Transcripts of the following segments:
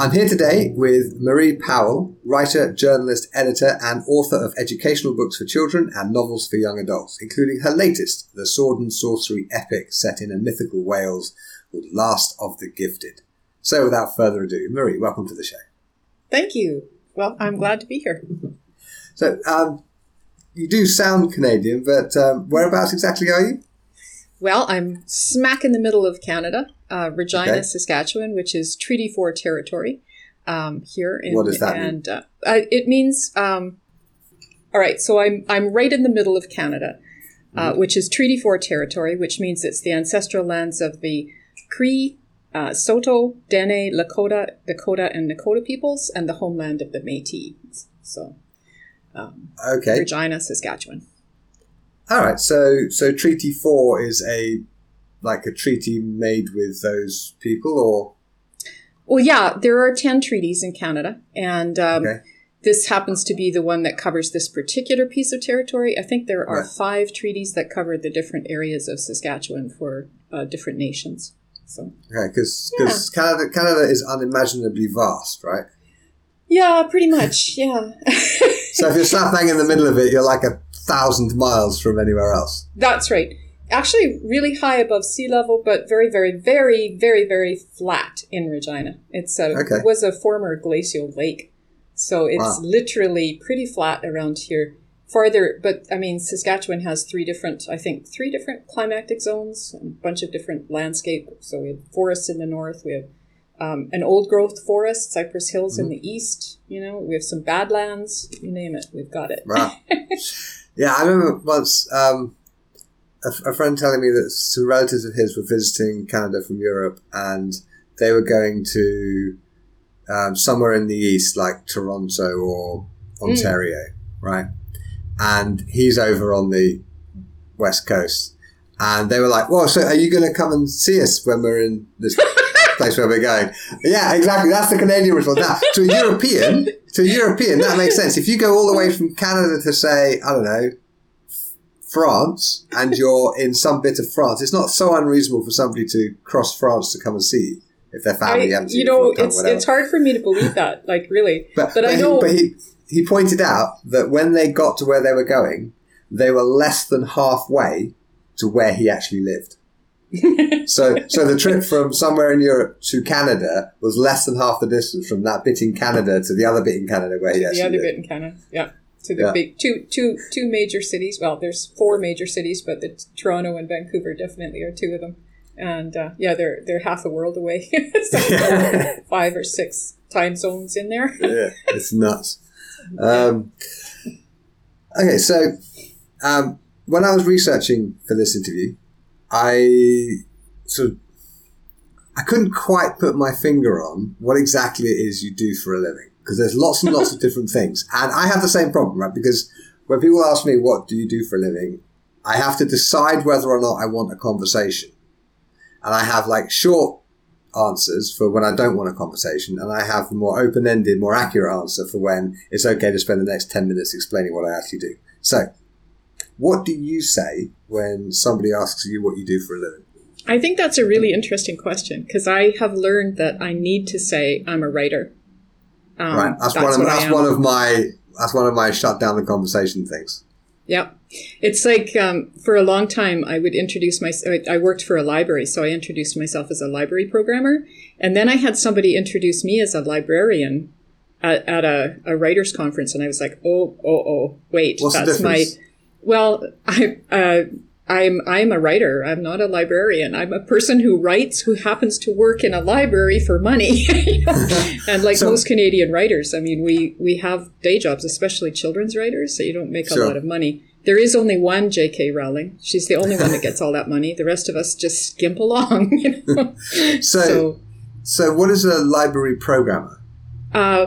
I'm here today with Marie Powell, writer, journalist, editor, and author of educational books for children and novels for young adults, including her latest, the sword and sorcery epic set in a mythical Wales called Last of the Gifted. So, without further ado, Marie, welcome to the show. Thank you. Well, I'm glad to be here. So, um, you do sound Canadian, but um, whereabouts exactly are you? Well, I'm smack in the middle of Canada, uh, Regina, Okay. Saskatchewan, which is Treaty 4 territory um, here. In, What does that and, Uh, uh, it means, um, all right, so I'm, I'm right in the middle of Canada, uh, Mm-hmm. which is Treaty 4 territory, which means it's the ancestral lands of the Cree, uh, Saulteaux, Dene, Lakota, Dakota, and Nakota peoples, and the homeland of the Métis. So, um, Okay. Regina, Saskatchewan. All right. So, so Treaty Four is a like a treaty made with those people, or Well, yeah, there are 10 treaties in Canada, and um, Okay. this happens to be the one that covers this particular piece of territory. I think there are Right. five treaties that cover the different areas of Saskatchewan for uh, different nations. So, okay, because because Canada Canada is unimaginably vast, right? yeah, pretty much, yeah. So if you're slap bang in the middle of it, you're like a thousand miles from anywhere else. That's right. Actually, really high above sea level, but very, very, very, very, very flat in Regina. It's a, Okay. it was a former glacial lake, so it's Wow. literally pretty flat around here. Farther, but I mean, Saskatchewan has three different, I think, three different climatic zones, a bunch of different landscape. So we have forests in the north, we have um, an old growth forest, Cypress Hills in the east. You know, we have some badlands. You name it, we've got it. Wow. yeah, I remember once um, a, a friend telling me that some relatives of his were visiting Canada from Europe, and they were going to um, somewhere in the east, like Toronto or Ontario, right? And he's over on the west coast, and they were like, "Well, so are you going to come and see us when we're in this?" Place where we're going. Yeah, exactly. That's the Canadian response. Now, to a European, to a European, that makes sense. If you go all the way from Canada to say, I don't know, France, and you're in some bit of France, it's not so unreasonable for somebody to cross France to come and see you if their family I, you you know, it's whatever. it's hard for me to believe that, like really. But, but I he- know- but he, he pointed out that when they got to where they were going, they were less than halfway to where he actually lived. So, so the trip from somewhere in Europe to Canada was less than half the distance from that bit in Canada to the other bit in Canada where he actually the other lived. bit in Canada, yeah, to the Yeah. big two two two major cities. Well, there's four major cities, but the Toronto and Vancouver definitely are two of them. And uh, yeah, they're they're half a world away. It's like five or six time zones in there. yeah, it's nuts. Um, okay, so um, when I was researching for this interview, I sort of I couldn't quite put my finger on what exactly it is you do for a living because there's lots and lots of different things, and I have the same problem, right? Because when people ask me what do you do for a living, I have to decide whether or not I want a conversation, and I have like short answers for when I don't want a conversation, and I have the more open ended, more accurate answer for when it's okay to spend the next 10 minutes explaining what I actually do. So, what do you say when somebody asks you what you do for a living? I think that's a really interesting question because I have learned that I need to say I'm a writer. Um, right, that's, one of that's one of my that's one of my shut down the conversation things. Yep. It's like um, for a long time, I would introduce my. I worked for a library, so I introduced myself as a library programmer, and then I had somebody introduce me as a librarian at, at a, a writers conference, and I was like, oh, oh, oh, wait, What's the that's my. Well, I. Uh, I'm I'm a writer. I'm not a librarian. I'm a person who writes who happens to work in a library for money. And like So- most Canadian writers, I mean, we we have day jobs, especially children's writers, so you don't make Sure. a lot of money. There is only one J.K. Rowling. She's the only one that gets all that money. The rest of us just skimp along. You know? So, so, what is a library programmer? Uh,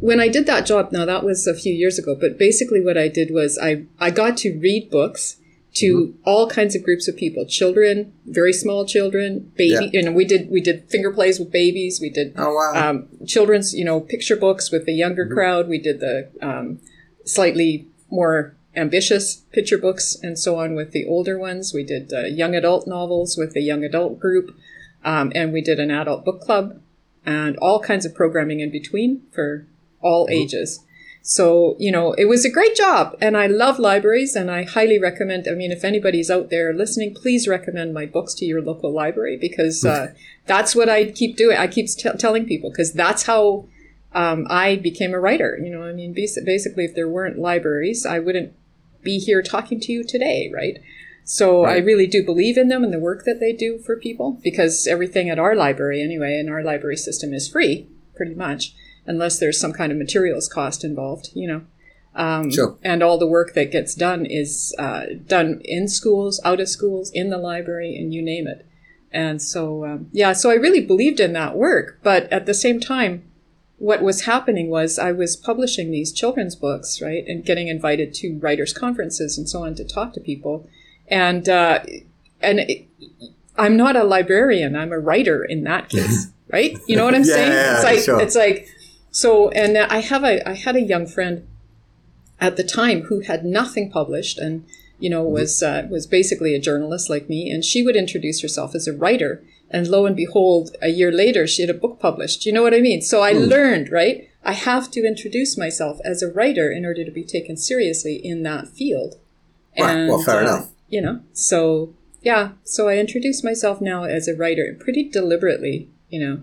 when I did that job, now that was a few years ago, but basically what I did was I, I got to read books to mm-hmm. all kinds of groups of people, children, very small children, baby, yeah. you know, we did, we did finger plays with babies. We did, oh, wow. um, children's, you know, picture books with the younger mm-hmm. crowd. We did the, um, slightly more ambitious picture books and so on with the older ones. We did uh, young adult novels with the young adult group. Um, and we did an adult book club and all kinds of programming in between for all mm-hmm. ages. So, you know, it was a great job and I love libraries and I highly recommend, I mean, if anybody's out there listening, please recommend my books to your local library because uh, that's what I keep doing. I keep t- telling people because that's how um, I became a writer. You know, I mean, basically, if there weren't libraries, I wouldn't be here talking to you today, right? So right. I really do believe in them and the work that they do for people because everything at our library, anyway, in our library system is free, pretty much unless there's some kind of materials cost involved, you know. Um, sure. And all the work that gets done is uh, done in schools, out of schools, in the library, and you name it. And so, um, yeah, so I really believed in that work. But at the same time, what was happening was I was publishing these children's books, right, and getting invited to writers' conferences and so on to talk to people. And uh, and it, I'm not a librarian; I'm a writer in that case, right? You know what I'm yeah, saying? It's like sure. it's like so, and I have a, I had a young friend at the time who had nothing published and, you know, was, uh, was basically a journalist like me. And she would introduce herself as a writer. And lo and behold, a year later, she had a book published. You know what I mean? So I mm. learned, right? I have to introduce myself as a writer in order to be taken seriously in that field. Right. And, well, fair uh, enough. You know, so yeah, so I introduce myself now as a writer pretty deliberately, you know.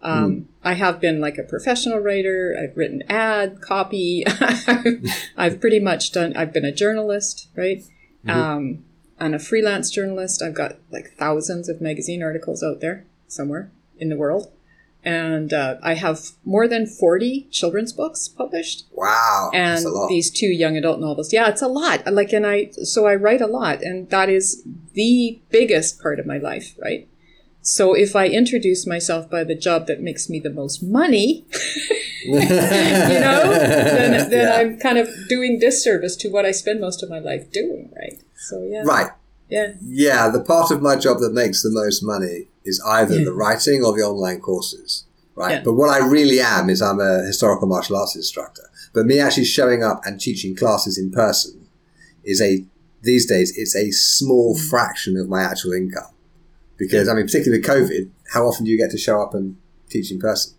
Um, mm. I have been like a professional writer. I've written ad copy. I've pretty much done. I've been a journalist, right? Mm-hmm. Um, and a freelance journalist. I've got like thousands of magazine articles out there somewhere in the world, and uh, I have more than forty children's books published. Wow! And these two young adult novels. Yeah, it's a lot. Like, and I so I write a lot, and that is the biggest part of my life, right? So if I introduce myself by the job that makes me the most money, you know, then, then yeah. I'm kind of doing disservice to what I spend most of my life doing, right? So yeah. Right. Yeah. Yeah, the part of my job that makes the most money is either yeah. the writing or the online courses, right? Yeah. But what I really am is I'm a historical martial arts instructor. But me actually showing up and teaching classes in person is a these days it's a small mm. fraction of my actual income. Because I mean, particularly with COVID, how often do you get to show up and teach in person?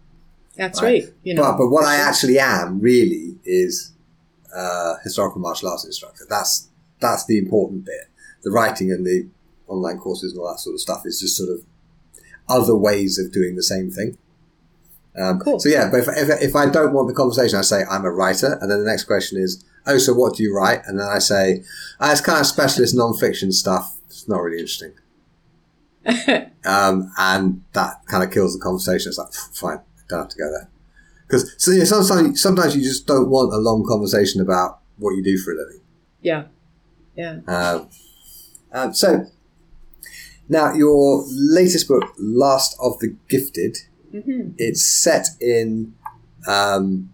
That's right. right. You know, but but what I actually am really is a historical martial arts instructor. That's that's the important bit. The writing and the online courses and all that sort of stuff is just sort of other ways of doing the same thing. Um, cool. So yeah, but if, if, if, I don't want the conversation, I say I'm a writer, and then the next question is, oh, so what do you write? And then I say, oh, it's kind of specialist non-fiction stuff. It's not really interesting. um, and that kind of kills the conversation. It's like, fine, don't have to go there. Because so, know, sometimes, sometimes you just don't want a long conversation about what you do for a living. Yeah. Yeah. Um, um, so now your latest book, Last of the Gifted, mm-hmm. it's set in um,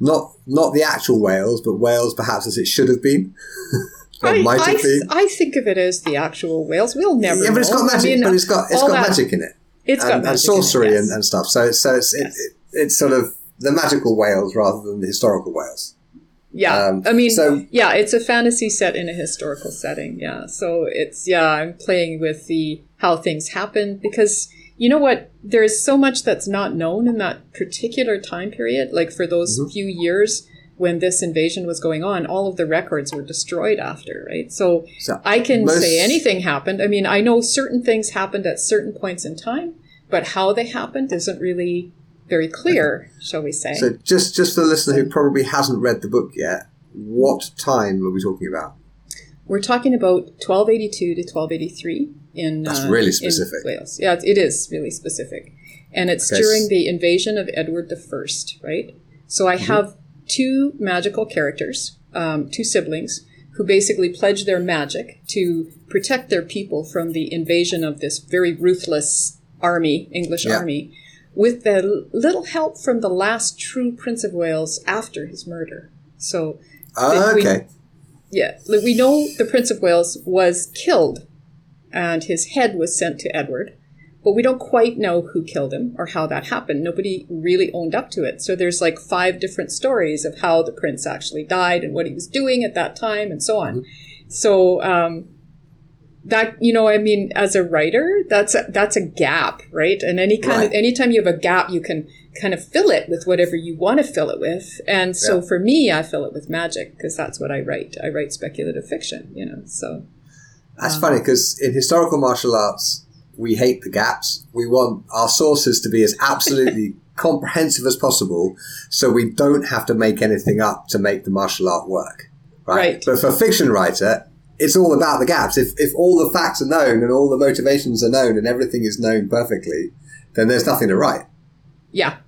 not not the actual Wales, but Wales perhaps as it should have been. I, I, I, think of it as the actual Wales. We'll never. Yeah, but it's got magic. I mean, but it's got it's got that, magic in it. It's and, got magic and sorcery it, yes. and, and, stuff. So so it's yes. it, it, it's sort of the magical Wales rather than the historical Wales. Yeah, um, I mean, so, yeah, it's a fantasy set in a historical setting. Yeah, so it's yeah, I'm playing with the how things happen because you know what, there is so much that's not known in that particular time period. Like for those mm-hmm. few years, when this invasion was going on, all of the records were destroyed after, right? So, so I can say anything happened. I mean, I know certain things happened at certain points in time, but how they happened isn't really very clear, shall we say. So just just for the listener who probably hasn't read the book yet, what time are we talking about? We're talking about 1282 to 1283 in That's uh, really specific. Wales. Yeah, it is really specific. And it's okay. during the invasion of Edward I, right? So I mm-hmm. have two magical characters, um, two siblings, who basically pledge their magic to protect their people from the invasion of this very ruthless army, English yeah. army, with the little help from the last true Prince of Wales after his murder. So, we- okay. yeah, we know the Prince of Wales was killed and his head was sent to Edward, but we don't quite know who killed him or how that happened. Nobody really owned up to it. So there's like five different stories of how the prince actually died and what he was doing at that time and so on. So, um, that you know i mean as a writer that's a, that's a gap right and any kind of Right. anytime you have a gap you can kind of fill it with whatever you want to fill it with and so Yeah. for me i fill it with magic because that's what i write i write speculative fiction you know so That's funny because in historical martial arts, we hate the gaps. We want our sources to be as absolutely comprehensive as possible, so we don't have to make anything up to make the martial art work. Right. Right. But for a fiction writer, it's all about the gaps. If if all the facts are known and all the motivations are known and everything is known perfectly, then there's nothing to write. yeah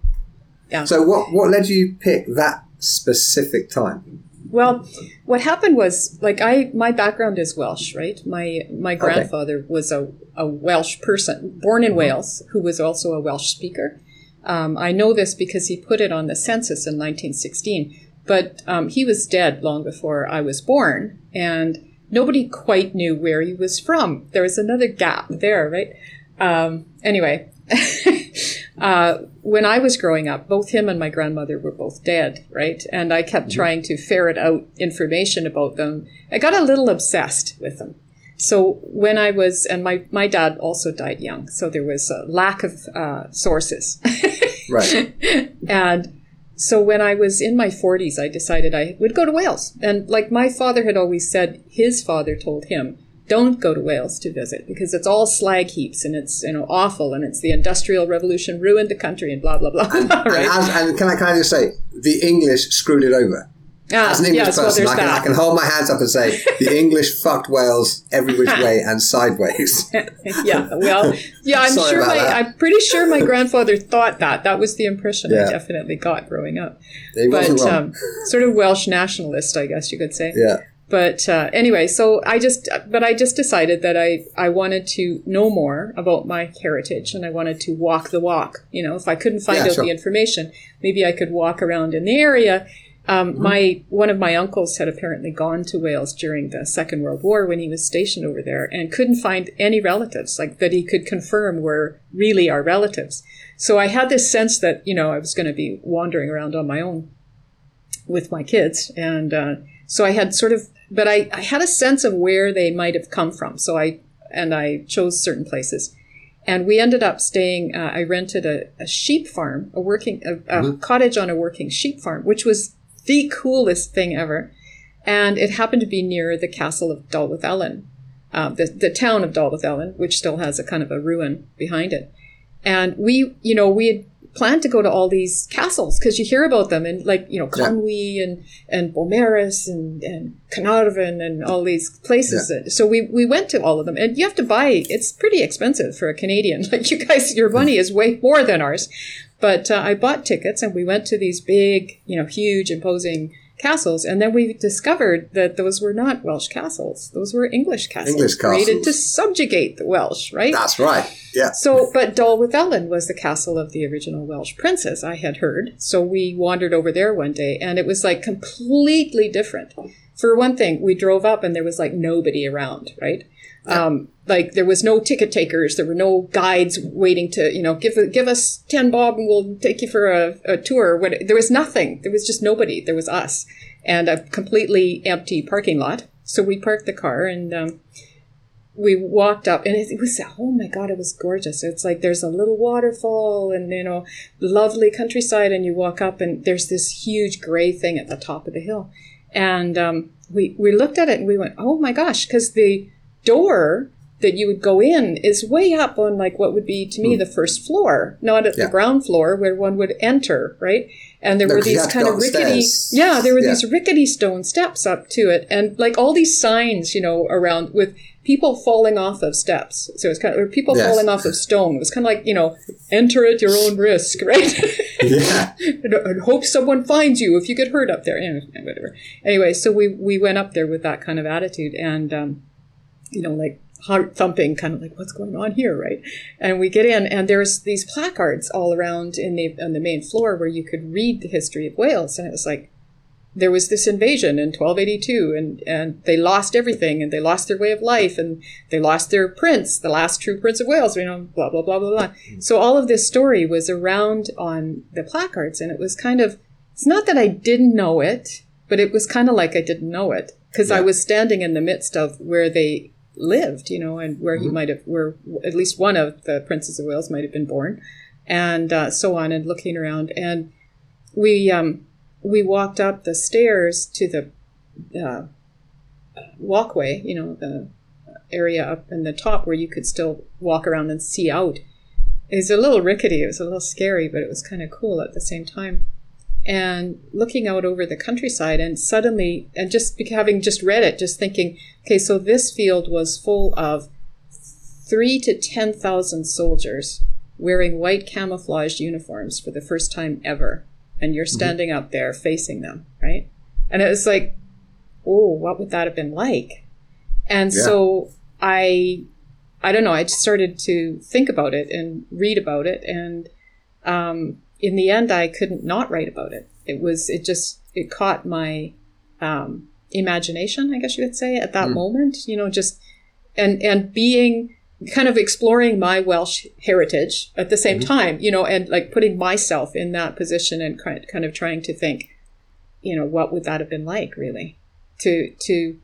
Yeah. So what what led you pick that specific time? Well, what happened was like I my background is Welsh, right? My my grandfather was a, a Welsh person born in Wales who was also a Welsh speaker. Um, I know this because he put it on the census in 1916, but um, he was dead long before I was born, and nobody quite knew where he was from. There was another gap there, right? Um, anyway, uh, when I was growing up, both him and my grandmother were both dead, right? And I kept trying to ferret out information about them. I got a little obsessed with them. So when I was, and my, my dad also died young, so there was a lack of uh, sources. Right. And so when I was in my 40s, I decided I would go to Wales. And like my father had always said, his father told him, don't go to Wales to visit because it's all slag heaps and it's you know awful and it's the industrial revolution ruined the country and blah blah blah. And, right? as, and can I can I just say the English screwed it over. As an English yes, person, there's I, can, I can hold my hands up and say the English fucked Wales every which way and sideways. yeah, well, yeah, I'm sure my, that. I'm pretty sure my grandfather thought that. That was the impression Yeah. I definitely got growing up. He But um, sort of Welsh nationalist, I guess you could say. yeah. But uh, anyway, so I just, but I just decided that I, I wanted to know more about my heritage and I wanted to walk the walk. You know, if I couldn't find Yeah, out sure. the information, maybe I could walk around in the area. Um, Mm-hmm. My one of my uncles had apparently gone to Wales during the Second World War when he was stationed over there and couldn't find any relatives like that he could confirm were really our relatives. So I had this sense that you know I was going to be wandering around on my own with my kids. And uh, so I had sort of, but I, I had a sense of where they might have come from. So I, and I chose certain places. And we ended up staying, uh, I rented a, a sheep farm, a working, a, a cottage on a working sheep farm, which was the coolest thing ever. And it happened to be near the castle of Dolwyddelan, uh, the, the town of Dolwyddelan, which still has a kind of a ruin behind it. And we, you know, we had planned to go to all these castles because you hear about them and like, you know, Yeah. Conwy and, and Beaumaris and, and Carnarvon and all these places. So we, we went to all of them and you have to buy, it's pretty expensive for a Canadian. Like you guys, your money is way more than ours. But uh, I bought tickets and we went to these big, you know, huge, imposing castles. And then we discovered that those were not Welsh castles. Those were English castles. English Created to subjugate the Welsh, right? That's right. Yeah. So, but Dolwyddelan was the castle of the original Welsh princes, I had heard. So we wandered over there one day and it was like completely different. For one thing, we drove up and there was like nobody around, right? Um, like there was no ticket takers, there were no guides waiting to, you know, give give us ten bob and we'll take you for a, a tour. There was nothing. There was just nobody. There was us and a completely empty parking lot. So we parked the car and um, we walked up and it, it was oh my god it was gorgeous it's like there's a little waterfall and you know lovely countryside and you walk up and there's this huge gray thing at the top of the hill and um, we we looked at it and we went oh my gosh because the door that you would go in is way up on like what would be to me the first floor not at. Yeah. the ground floor where one would enter right and there No, were these kind of rickety stairs. yeah there were Yeah. these rickety stone steps up to it and like all these signs you know around with people falling off of steps so it's kind of people Yes. falling off of stone it was kind of like you know enter at your own risk right Yeah. and, and hope someone finds you if you get hurt up there whatever anyway so we we went up there with that kind of attitude and um you know like heart thumping, kind of like what's going on here, right? And we get in, and there's these placards all around in the on the main floor where you could read the history of Wales, and it was like there was this invasion in 1282 and, and they lost everything and they lost their way of life and they lost their prince the last true prince of wales you know blah blah blah blah blah mm-hmm. so all of this story was around on the placards and it was kind of it's not that i didn't know it but it was kind of like i didn't know it because yeah. i was standing in the midst of where they lived you know and where mm-hmm. he might have where at least one of the princes of wales might have been born and uh, so on and looking around and we um we walked up the stairs to the uh, walkway, you know, the area up in the top where you could still walk around and see out. It was a little rickety, it was a little scary, but it was kind of cool at the same time. And looking out over the countryside, and suddenly, and just having just read it, just thinking, okay, so this field was full of three to 10,000 soldiers wearing white camouflaged uniforms for the first time ever and you're mm-hmm. standing mm-hmm. up there facing them, right? And it was like, oh, what would that have been like? And yeah. so I, I don't know, I just started to think about it and read about it. And um, in the end, I couldn't not write about it. It was, it just, it caught my um, imagination, I guess you would say, at that mm. moment, you know, just, and, and being, kind of exploring my Welsh heritage at the same mm-hmm. time, you know, and like putting myself in that position and kind of trying to think, you know, what would that have been like really to, to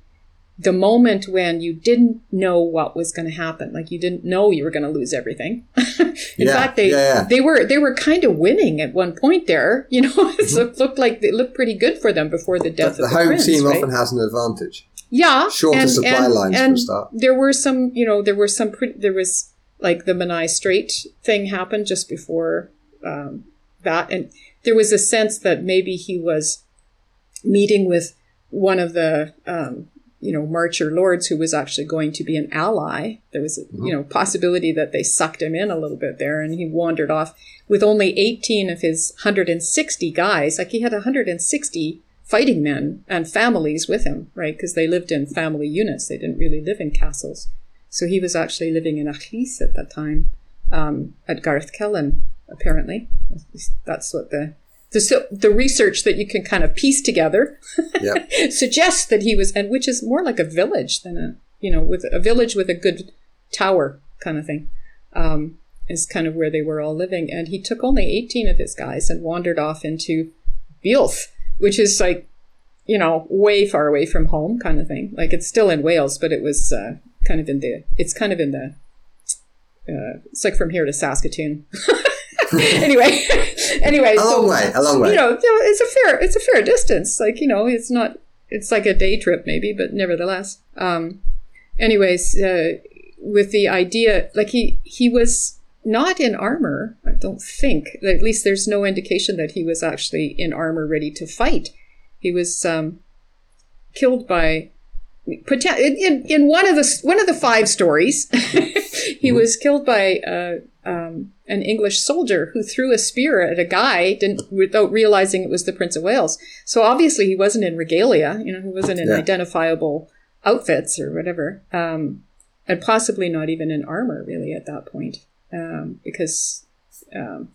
the moment when you didn't know what was going to happen, like you didn't know you were going to lose everything. in yeah, fact, they, yeah, yeah. they were, they were kind of winning at one point there, you know, it mm-hmm. looked like it looked pretty good for them before the death but of the, the home prince, team right? often has an advantage. Yeah, shorter and, supply and, lines and for start. There were some, you know, there were some. Pretty, there was like the Menai Strait thing happened just before um, that, and there was a sense that maybe he was meeting with one of the, um, you know, Marcher lords who was actually going to be an ally. There was, a, mm-hmm. you know, possibility that they sucked him in a little bit there, and he wandered off with only 18 of his 160 guys. Like he had 160 fighting men and families with him, right? Because they lived in family units. They didn't really live in castles. So he was actually living in Achlis at that time, um, at Garth Celyn, apparently. That's what the, the, the research that you can kind of piece together yep. suggests that he was, and which is more like a village than a, you know, with a village with a good tower kind of thing. Um, is kind of where they were all living. And he took only 18 of his guys and wandered off into Builth, which is like, you know, way far away from home kind of thing. Like it's still in Wales, but it was uh, kind of in the, it's kind of in the, uh, it's like from here to Saskatoon. anyway, anyway, a long way, a long way. You know, it's a fair, it's a fair distance. Like you know, it's not, it's like a day trip maybe, but nevertheless. Um, anyways, uh, with the idea, like he he was not in armor. I don't think. At least there's no indication that he was actually in armor, ready to fight. He was um, killed by in, in one of the one of the five stories. he mm-hmm. was killed by uh, um, an English soldier who threw a spear at a guy didn't, without realizing it was the Prince of Wales. So obviously he wasn't in regalia. You know, he wasn't in yeah. identifiable outfits or whatever, um, and possibly not even in armor really at that point um, because, um,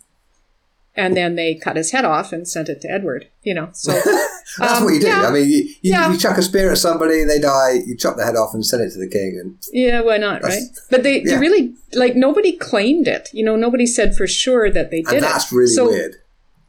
and then they cut his head off and sent it to Edward. You know, so that's um, what you do. Yeah, I mean, you, you, yeah. you, chuck a spear at somebody, they die. You chop the head off and send it to the king. And yeah, why not, right? But they, yeah. they really like nobody claimed it. You know, nobody said for sure that they did and that's it. really so, weird.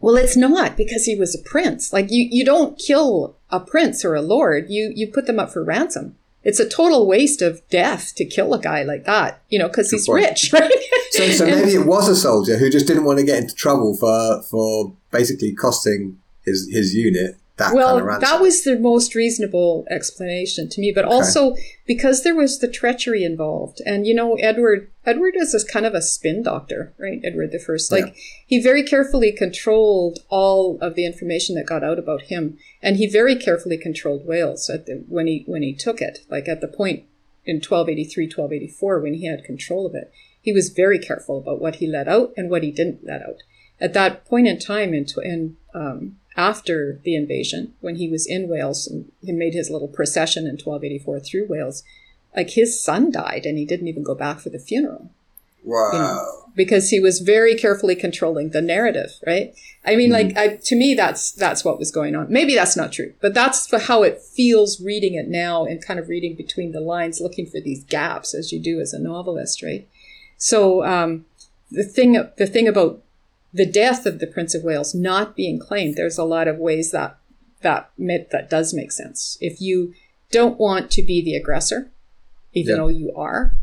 Well, it's not because he was a prince. Like you, you don't kill a prince or a lord. You you put them up for ransom it's a total waste of death to kill a guy like that, you know, because he's point. rich, right? so, so maybe it was a soldier who just didn't want to get into trouble for for basically costing his his unit that well, kind of that was the most reasonable explanation to me. But okay. also because there was the treachery involved, and you know, Edward Edward is a kind of a spin doctor, right? Edward the First, like yeah. he very carefully controlled all of the information that got out about him, and he very carefully controlled Wales at the, when he when he took it, like at the point in 1283, 1284, when he had control of it. He was very careful about what he let out and what he didn't let out. At that point in time, in, in um, after the invasion, when he was in Wales and he made his little procession in 1284 through Wales, like his son died and he didn't even go back for the funeral. Wow. You know, because he was very carefully controlling the narrative, right? I mean, like I, to me, that's that's what was going on. Maybe that's not true, but that's how it feels reading it now and kind of reading between the lines, looking for these gaps as you do as a novelist, right? So um, the thing the thing about the death of the Prince of Wales not being claimed, there's a lot of ways that that that does make sense. If you don't want to be the aggressor, even Yeah. though you are,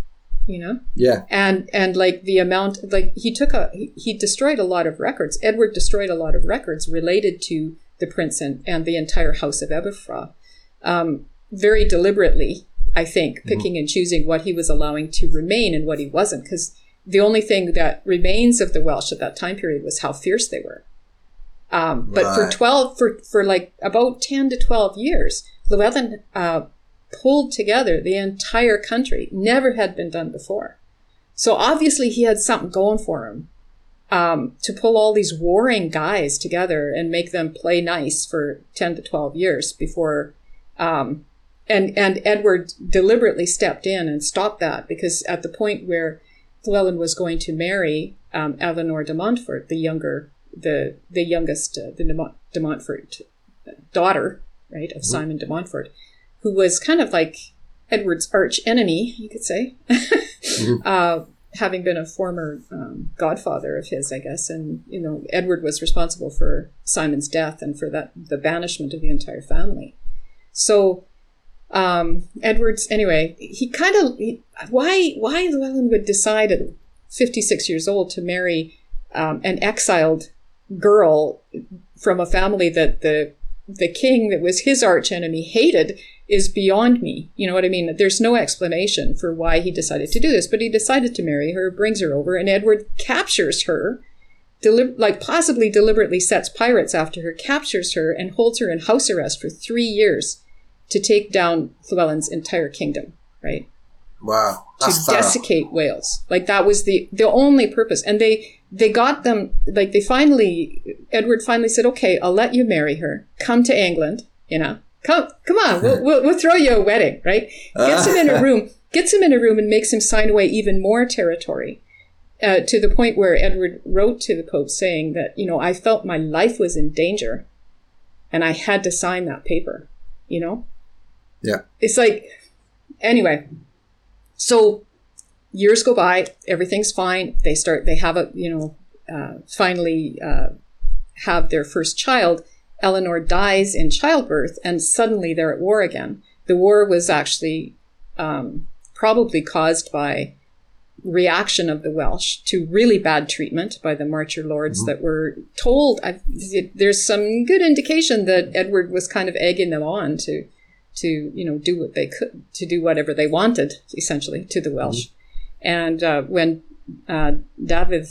you know, Yeah. and and like the amount like he took a he, destroyed a lot of records edward destroyed a lot of records related to the prince and, and the entire house of Aberffraw, um, very deliberately i think picking and choosing what he was allowing to remain and what he wasn't because the only thing that remains of the welsh at that time period was how fierce they were. Um, but for 12 for, for like about 10 to 12 years llywelyn uh, pulled together the entire country. Never had been done before. So obviously he had something going for him um, to pull all these warring guys together and make them play nice for 10 to 12 years before um, and and edward deliberately stepped in and stopped that because at the point where llywelyn was going to marry um, eleanor de montfort the younger the the youngest uh, the de, montfort daughter right of simon de montfort who was kind of like edward's arch enemy you could say uh, having been a former um, godfather of his, I guess, and you know, Edward was responsible for Simon's death and for that the banishment of the entire family. So, um, Edward's anyway, he kind of why why Llywelyn would decide at fifty six years old to marry um, an exiled girl from a family that the the king that was his arch enemy hated is beyond me. You know what I mean? There's no explanation for why he decided to do this, but he decided to marry her, brings her over, and Edward captures her, deli- like possibly deliberately sets pirates after her, captures her, and holds her in house arrest for three years to take down Llywelyn's entire kingdom, right? Wow. to That's thorough. desiccate Wales. Like that was the the only purpose. And they they got them like they finally Edward finally said, "Okay, I'll let you marry her. Come to England, you know. Come come on, we'll we'll, we'll throw you a wedding, right?" Gets him in a room, gets him in a room and makes him sign away even more territory. Uh, to the point where Edward wrote to the Pope saying that, you know, I felt my life was in danger and I had to sign that paper, you know? Yeah. It's like, anyway, so years go by, everything's fine. They start, they have a, you know, uh, finally uh, have their first child. Eleanor dies in childbirth, and suddenly they're at war again. The war was actually um, probably caused by reaction of the Welsh to really bad treatment by the Marcher lords that were told. I, there's some good indication that Edward was kind of egging them on to, to you know, do what they could, to do whatever they wanted, essentially, to the Welsh. And uh, when uh, David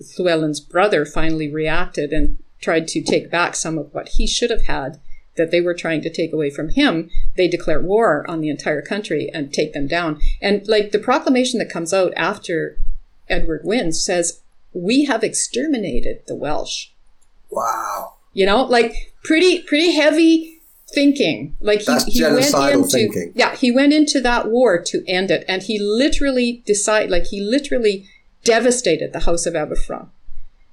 Llywelyn's brother finally reacted and tried to take back some of what he should have had that they were trying to take away from him, they declare war on the entire country and take them down. And like the proclamation that comes out after Edward wins says, "We have exterminated the Welsh." Wow. You know, like pretty pretty heavy thinking. Like he, That's he went into thinking. yeah, he went into that war to end it, and he literally decide like he literally devastated the House of Aberffraw.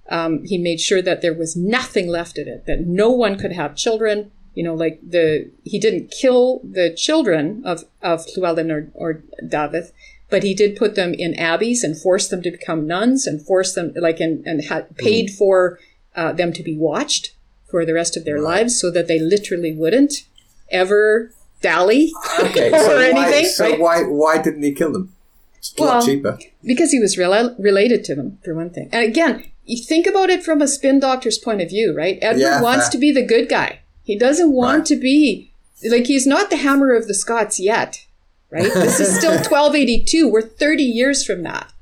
Um, he made sure that there was nothing left of it, that no one could have children. You know, like the he didn't kill the children of of Llywelyn or, or David, but he did put them in abbeys and forced them to become nuns and forced them like and and had paid for uh, them to be watched for the rest of their lives, so that they literally wouldn't ever dally Okay. or So, why, anything. so right? why why didn't he kill them? It's a lot Well, cheaper. because he was rela- related to them for one thing and again you think about it from a spin doctor's point of view right edward Yeah, wants to be the good guy he doesn't want Right. to be like he's not the hammer of the scots yet right this is still 1282 we're 30 years from that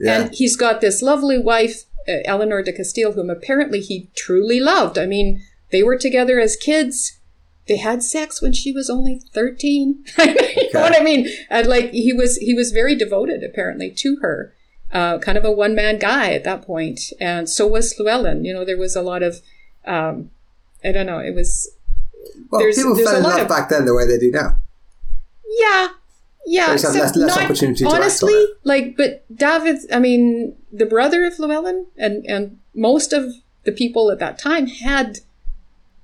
Yeah. and he's got this lovely wife eleanor de castile whom apparently he truly loved. I mean they were together as kids. They had sex when she was only 13 you know what i mean? And like he was he was very devoted apparently to her. Uh, kind of a one-man guy at that point. And so was llywelyn. You know there was a lot of um, i don't know it was well, there's- people there's fell in love of- back then the way they do now. yeah Yeah, just less- less not- opportunity honestly, like, but David, I mean, the brother of Llywelyn and and most of the people at that time had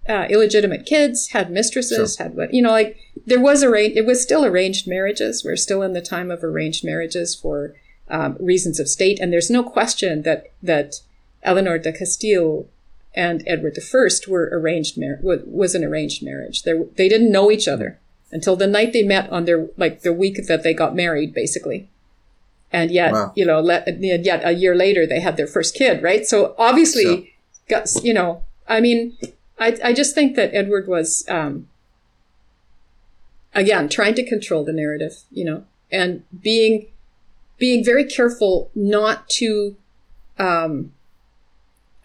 uh, illegitimate kids, had mistresses, had what you know, like there was arranged. It was still arranged marriages. We're still in the time of arranged marriages for um, reasons of state, and there's no question that that Eleanor de Castile and Edward I were arranged mar- was an arranged marriage. They they didn't know each other until the night they met on their like the week that they got married, basically. And yet, Wow. you know, let, and yet a year later they had their first kid, right? So obviously, Sure. got you know, I mean, I I just think that Edward was um, again trying to control the narrative, you know, and being being very careful not to um,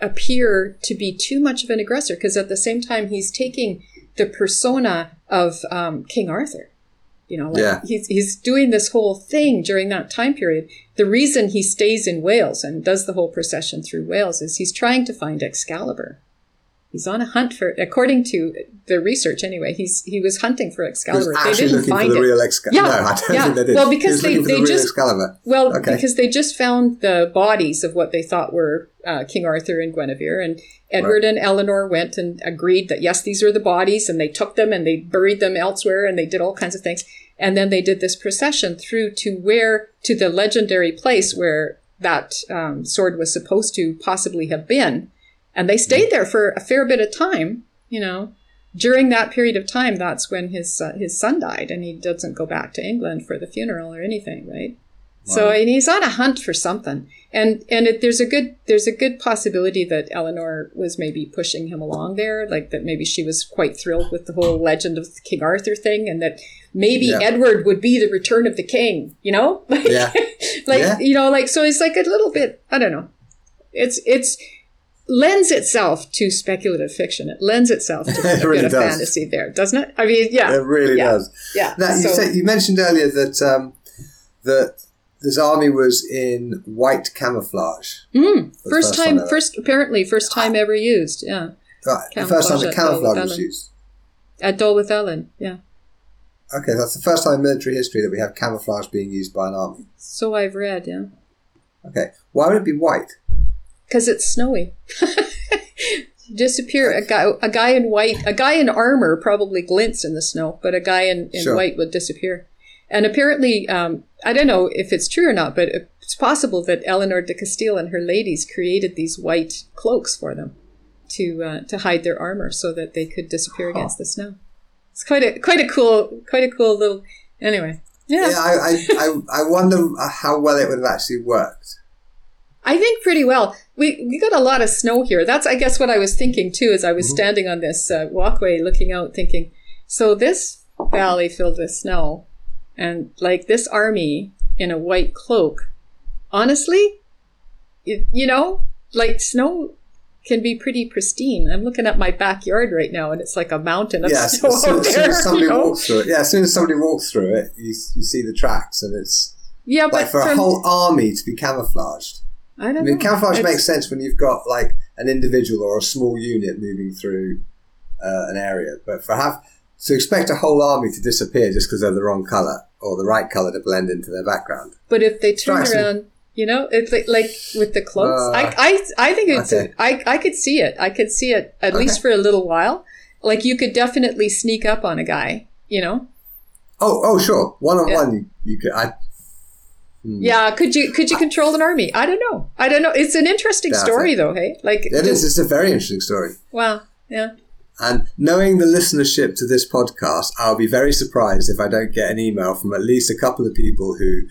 appear to be too much of an aggressor because at the same time he's taking the persona of um, King Arthur. You know, like Yeah. he's he's doing this whole thing during that time period. The reason he stays in Wales and does the whole procession through Wales is he's trying to find Excalibur. He's on a hunt for, according to the research anyway. He's he was hunting for He was Excalibur. They didn't find the it. real Excalibur. Yeah, no, I don't yeah. Well, because they- they the just- Excalibur. Well, Okay. because they just found the bodies of what they thought were uh, King Arthur and Guinevere, and Edward and Eleanor went and agreed that yes, these are the bodies, and they took them and they buried them elsewhere, and they did all kinds of things, and then they did this procession through to where to the legendary place where that um, sword was supposed to possibly have been, and they stayed there for a fair bit of time, you know. During that period of time, that's when his uh, his son died, and he doesn't go back to England for the funeral or anything, right? So and he's on a hunt for something, and and it, there's a good there's a good possibility that Eleanor was maybe pushing him along there, like that maybe she was quite thrilled with the whole legend of King Arthur thing, and that maybe Yeah. Edward would be the return of the king, you know, like, Yeah. like Yeah. you know, like so it's like a little bit I don't know, it's it's lends itself to speculative fiction. It lends itself to a really bit of does. fantasy there, doesn't it? I mean, yeah, It really yeah. does. yeah. Now, you, So- said, you mentioned earlier that um, that this army was in white camouflage. Mm, first first time, time first apparently first time ever used. Yeah, Right, the first time the Camouflage was used. at Dolwyddelan. Yeah, Okay, that's the first time in military history that we have camouflage being used by an army. so I've read. Yeah, Okay, why would it be white? Because it's snowy. Disappear a guy, a guy in white, a guy in armor probably glints in the snow, but a guy in, in Sure. white would disappear. And apparently, um, I don't know if it's true or not, but it's possible that Eleanor de Castile and her ladies created these white cloaks for them to uh, to hide their armor, so that they could disappear Huh. against the snow. It's quite a quite a cool quite a cool little. Anyway, yeah, Yeah, I, I, I, I wonder how well it would have actually worked. I think pretty well. We we got a lot of snow here. That's I guess what I was thinking too as I was Mhm. standing on this uh, walkway looking out, thinking, so this valley filled with snow, and like this army in a white cloak. Honestly, you, you know, like snow can be pretty pristine. I'm looking at my backyard right now, and it's like a mountain of Yes, snow soon, out as soon there. as somebody you know? walks through it, yeah, as soon as somebody walks through it, you, you see the tracks, and it's Yeah, like but for a whole army to be camouflaged. I I don't mean, know. camouflage It's- makes sense when you've got like an individual or a small unit moving through uh, an area, but for have to expect a whole army to disappear just because they're the wrong color or the right color to blend into their background. But if they turn Strikes me. around, you know, it's like, like with the cloaks. Uh, I, I, I think it's. okay. I, I could see it. I could see it at Okay. least for a little while. Like you could definitely sneak up on a guy. You know. Oh, oh, sure, one on Yeah. one, you, you could. I. Hmm. Yeah. Could you could you control an army? I don't know. I don't know. It's an interesting story it. though. Hey, like it is. It's a very interesting story. Wow. Yeah. And knowing the listenership to this podcast, I'll be very surprised if I don't get an email from at least a couple of people who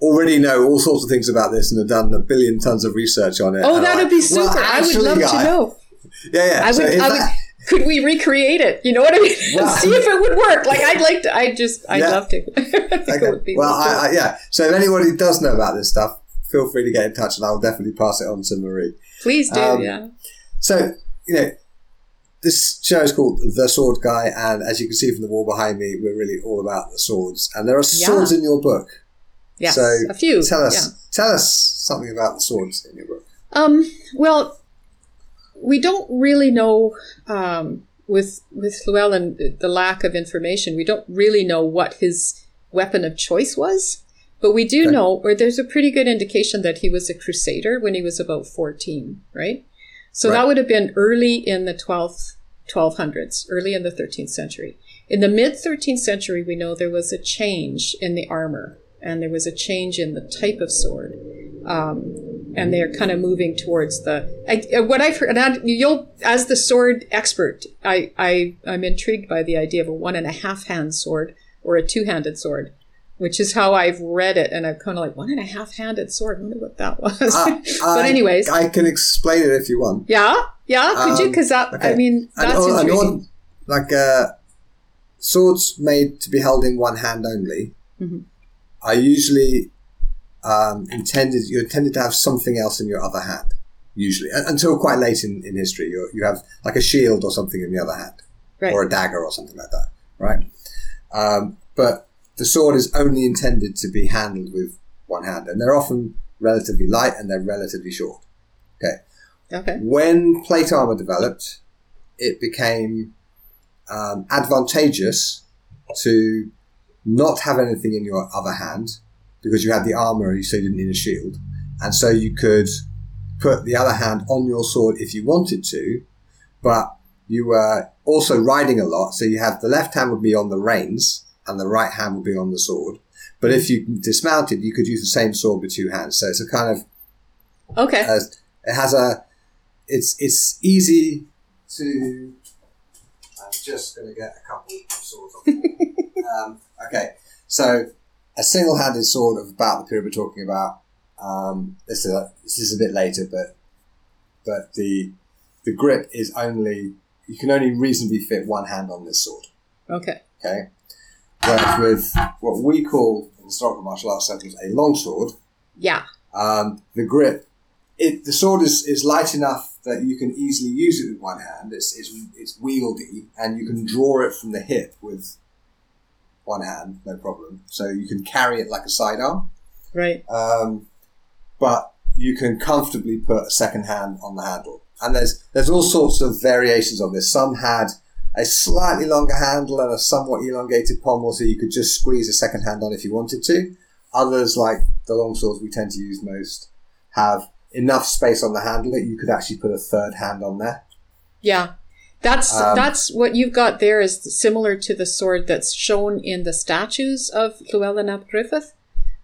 already know all sorts of things about this and have done a billion tons of research on it. Oh, that would be super. "Well, I would love guy-" to know. Yeah, yeah. I would. I that- would. Could we recreate it? You know what I mean? Well- See if it would work. Like I'd like to. I just. I'd Yeah. love to. I Okay. would be Well. I, I, yeah. So if anybody does know about this stuff, feel free to get in touch, and I'll definitely pass it on to Marie. Please do. um, yeah. So you know, this show is called The Sword Guy, and as you can see from the wall behind me, we're really all about the swords. And there are Yeah. swords in your book. Yes. so a few. Tell us, Yeah. tell us something about the swords in your book. Um, well, we don't really know um, with with Llywelyn the lack of information. We don't really know what his weapon of choice was. But we do Okay. know, or there's a pretty good indication that he was a crusader when he was about 14, right? So that would have been early in the 12th, 1200s, early in the 13th century. In the mid 13th century, we know there was a change in the armor and there was a change in the type of sword. Um, and they're kind of moving towards the I, uh, what I've heard. And I, you'll, as the sword expert, I, I I'm intrigued by the idea of a one and a half hand sword or a two handed sword, which is how I've read it. And I'm kind of like one and a half handed sword. I wonder what that was. Uh, but anyways, I can explain it if you want. yeah, yeah. Could you? Um, Because that I mean that's and intriguing. on- like uh, swords made to be held in one hand only Mhm. are usually um, intended. You're intended to have something else in your other hand. Usually, until quite late in, in history, you you have like a shield or something in the other hand, Right. or a dagger or something like that, right? Um, but the sword is only intended to be handled with one hand, and they're often relatively light and they're relatively short. Okay. Okay. When plate armor developed, it became um, advantageous to not have anything in your other hand because you had the armor, so you didn't need a shield, and so you could put the other hand on your sword if you wanted to, but you were also riding a lot, so you have the left hand would be on the reins and the right hand would be on the sword. But if you dismounted, you could use the same sword with two hands. So it's a kind of Okay. as it has a it's it's easy to I'm just going to get a couple of swords off. um, okay, so a single-handed sword of about the period we're talking about. Um, this is a, this is a bit later, but but the the grip is only you can only reasonably fit one hand on this sword. Okay. Okay, whereas with what we call in historical martial arts circles a long sword, Yeah. um, the grip, it the sword is, is light enough that you can easily use it with one hand. It's, it's it's wieldy, and you can draw it from the hip with one hand, no problem. So you can carry it like a sidearm, Right. um, but you can comfortably put a second hand on the handle. And there's there's all sorts of variations on this. Some had a slightly longer handle and a somewhat elongated pommel, so you could just squeeze a second hand on if you wanted to. Others, like the long swords we tend to use most, have enough space on the handle that you could actually put a third hand on there. Yeah. That's Um, that's what you've got there is similar to the sword that's shown in the statues of Llywelyn ap Gruffudd.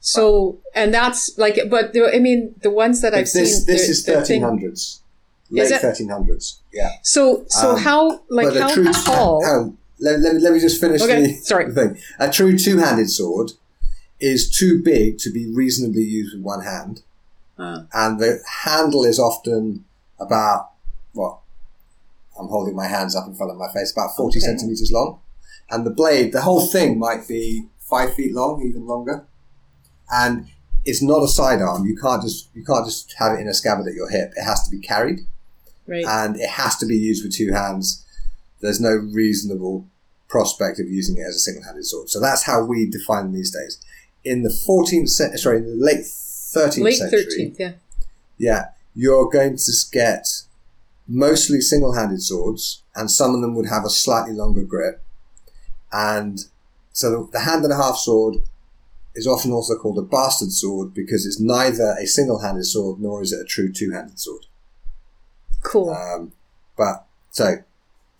So and that's like but the, I mean the ones that I've this seen this is thirteen hundreds, late thirteen hundreds. Yeah. So so Um, how like how true tall Oh, let, let, me- let me just finish Okay, the, sorry. the thing. A true two-handed sword is too big to be reasonably used with one hand, Uh, and the handle is often about what I'm holding my hands up in front of my face, about forty Okay. centimeters long, and the blade, the whole thing might be five feet long, even longer, and it's not a sidearm. You can't just you can't just have it in a scabbard at your hip. It has to be carried right. and it has to be used with two hands. There's no reasonable prospect of using it as a single-handed sword. So that's how we define them these days. In the 14th century, sorry, in the late 13th Late century, thirteenth, yeah. yeah, you're going to get mostly single-handed swords, and some of them would have a slightly longer grip. And so the, the hand and a half sword is often also called a bastard sword because it's neither a single-handed sword nor is it a true two-handed sword. Cool. Um, but so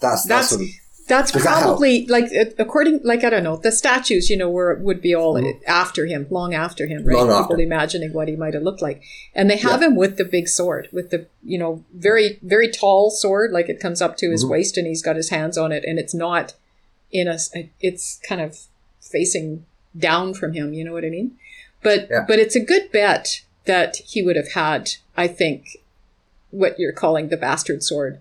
that's that's, That's- sort of That's Does that probably like uh, according like I don't know the statues you know were would be all after him long after him right. Long people after. imagining what he might have looked like and they have him with the big sword with the you know very very tall sword like it comes up to his Mhm. waist and he's got his hands on it and it's not in a it's kind of facing down from him you know what I mean but Yeah. but it's a good bet that he would have had I think what you're calling the bastard sword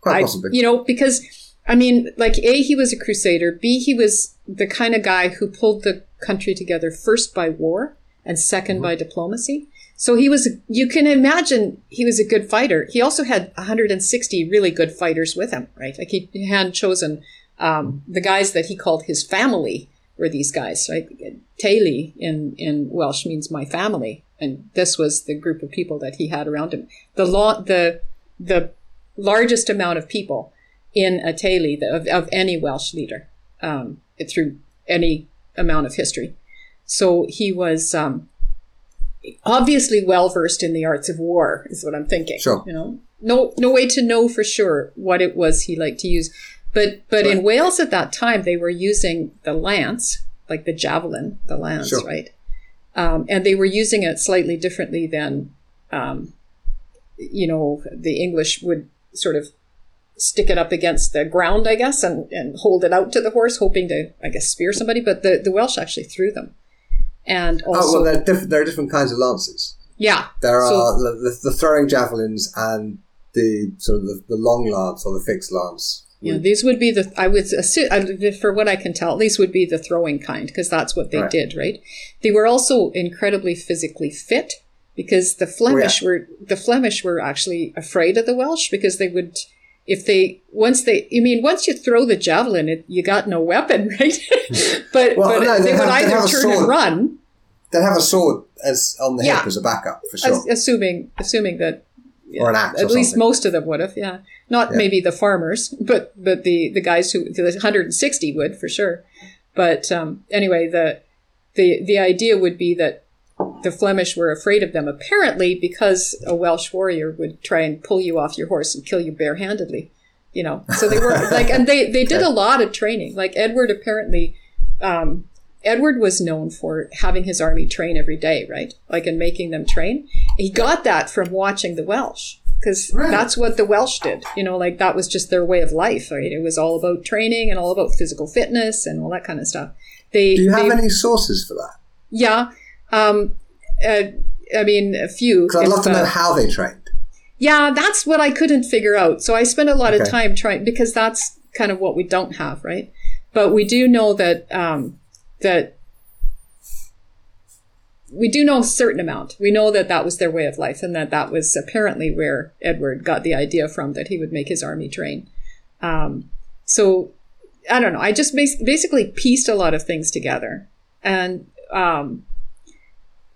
quite I- possibly. You know, because I mean, like A, he was a crusader. B, he was the kind of guy who pulled the country together first by war and 2nd Mm-hmm. by diplomacy. So he was, you can imagine he was a good fighter. He also had 160 really good fighters with him, right? Like he had chosen um, the guys that he called his family were these guys, right? Teulu in, in Welsh means my family. And this was the group of people that he had around him. The law, the, the largest amount of people in a teulu of, of any Welsh leader um, through any amount of history. So he was um, obviously well versed in the arts of war, is what I'm thinking. Sure. You know, no no way to know for sure what it was he liked to use. But but right. in Wales at that time, they were using the lance, like the javelin, the lance, sure. right? Um, and they were using it slightly differently than, um, you know, the English would sort of stick it up against the ground, I guess, and, and hold it out to the horse, hoping to, I guess, spear somebody. But the, the Welsh actually threw them. And also, oh, well, there are, diff- there are different kinds of lances. Yeah. There so, are the, the, throwing javelins and the sort of the, the long lance or the fixed lance. Yeah, these would be the, I would assume, for what I can tell, these would be the throwing kind because that's what they right. did, right? They were also incredibly physically fit because the Flemish oh, yeah. were, the Flemish were actually afraid of the Welsh because they would, if they once they I mean once you throw the javelin it, you got no weapon right? But, well, but no, they, they would either turn and run. They have a sword as on the yeah. hip as a backup for sure. assuming assuming that yeah, or an axe at least most of them would have yeah. Not yeah. maybe the farmers but but the the guys who the 160 would for sure. But um, anyway the the the idea would be that the Flemish were afraid of them, apparently because a Welsh warrior would try and pull you off your horse and kill you barehandedly. You know, so they were like, and they they did a lot of training. Like Edward apparently, um, Edward was known for having his army train every day, right? Like and making them train. He got that from watching the Welsh because right. that's what the Welsh did. You know, like that was just their way of life, right? It was all about training and all about physical fitness and all that kind of stuff. They do you have they, any sources for that? Yeah, um, uh, I mean, a few. Because I'd love to know uh, how they trained. Yeah, that's what I couldn't figure out. So I spent a lot okay. of time trying because that's kind of what we don't have, right? But we do know that um, that we do know a certain amount. We know that that was their way of life, and that that was apparently where Edward got the idea from that he would make his army train. Um, so I don't know. I just bas- basically pieced a lot of things together, and um,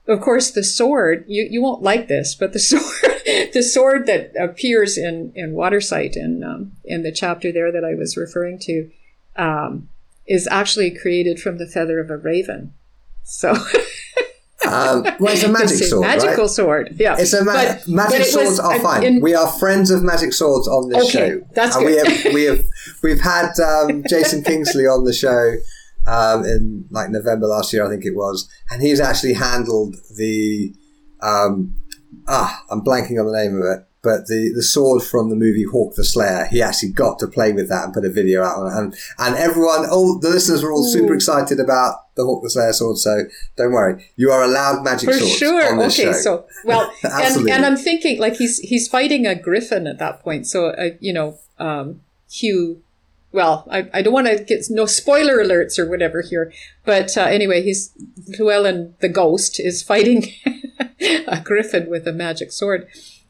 of course, the sword, you, you won't like this, but the sword, the sword that appears in, in Water Sight in, um, in the chapter there that I was referring to, um, is actually created from the feather of a raven. So. um, well, it's a magic it's a sword. Magical right? sword, yeah. It's a ma- but, magic but swords was, are fine. In, we are friends of magic swords on this okay, show. That's and good. We have, we have, we've had um, Jason Kingsley on the show um, in like November last year, I think it was, and he's actually handled the um, ah, I'm blanking on the name of it, but the the sword from the movie Hawk the Slayer. He actually got to play with that and put a video out on it, and and everyone, all the listeners were all super excited about the Hawk the Slayer sword. So don't worry, you are allowed magic For swords sure. okay, show. so well, and, and I'm thinking like he's he's fighting a griffin at that point. So uh, you know, um, Hugh well, I, I don't want to get no spoiler alerts or whatever here, but uh, anyway, he's Llywelyn the ghost is fighting a griffin with a magic sword.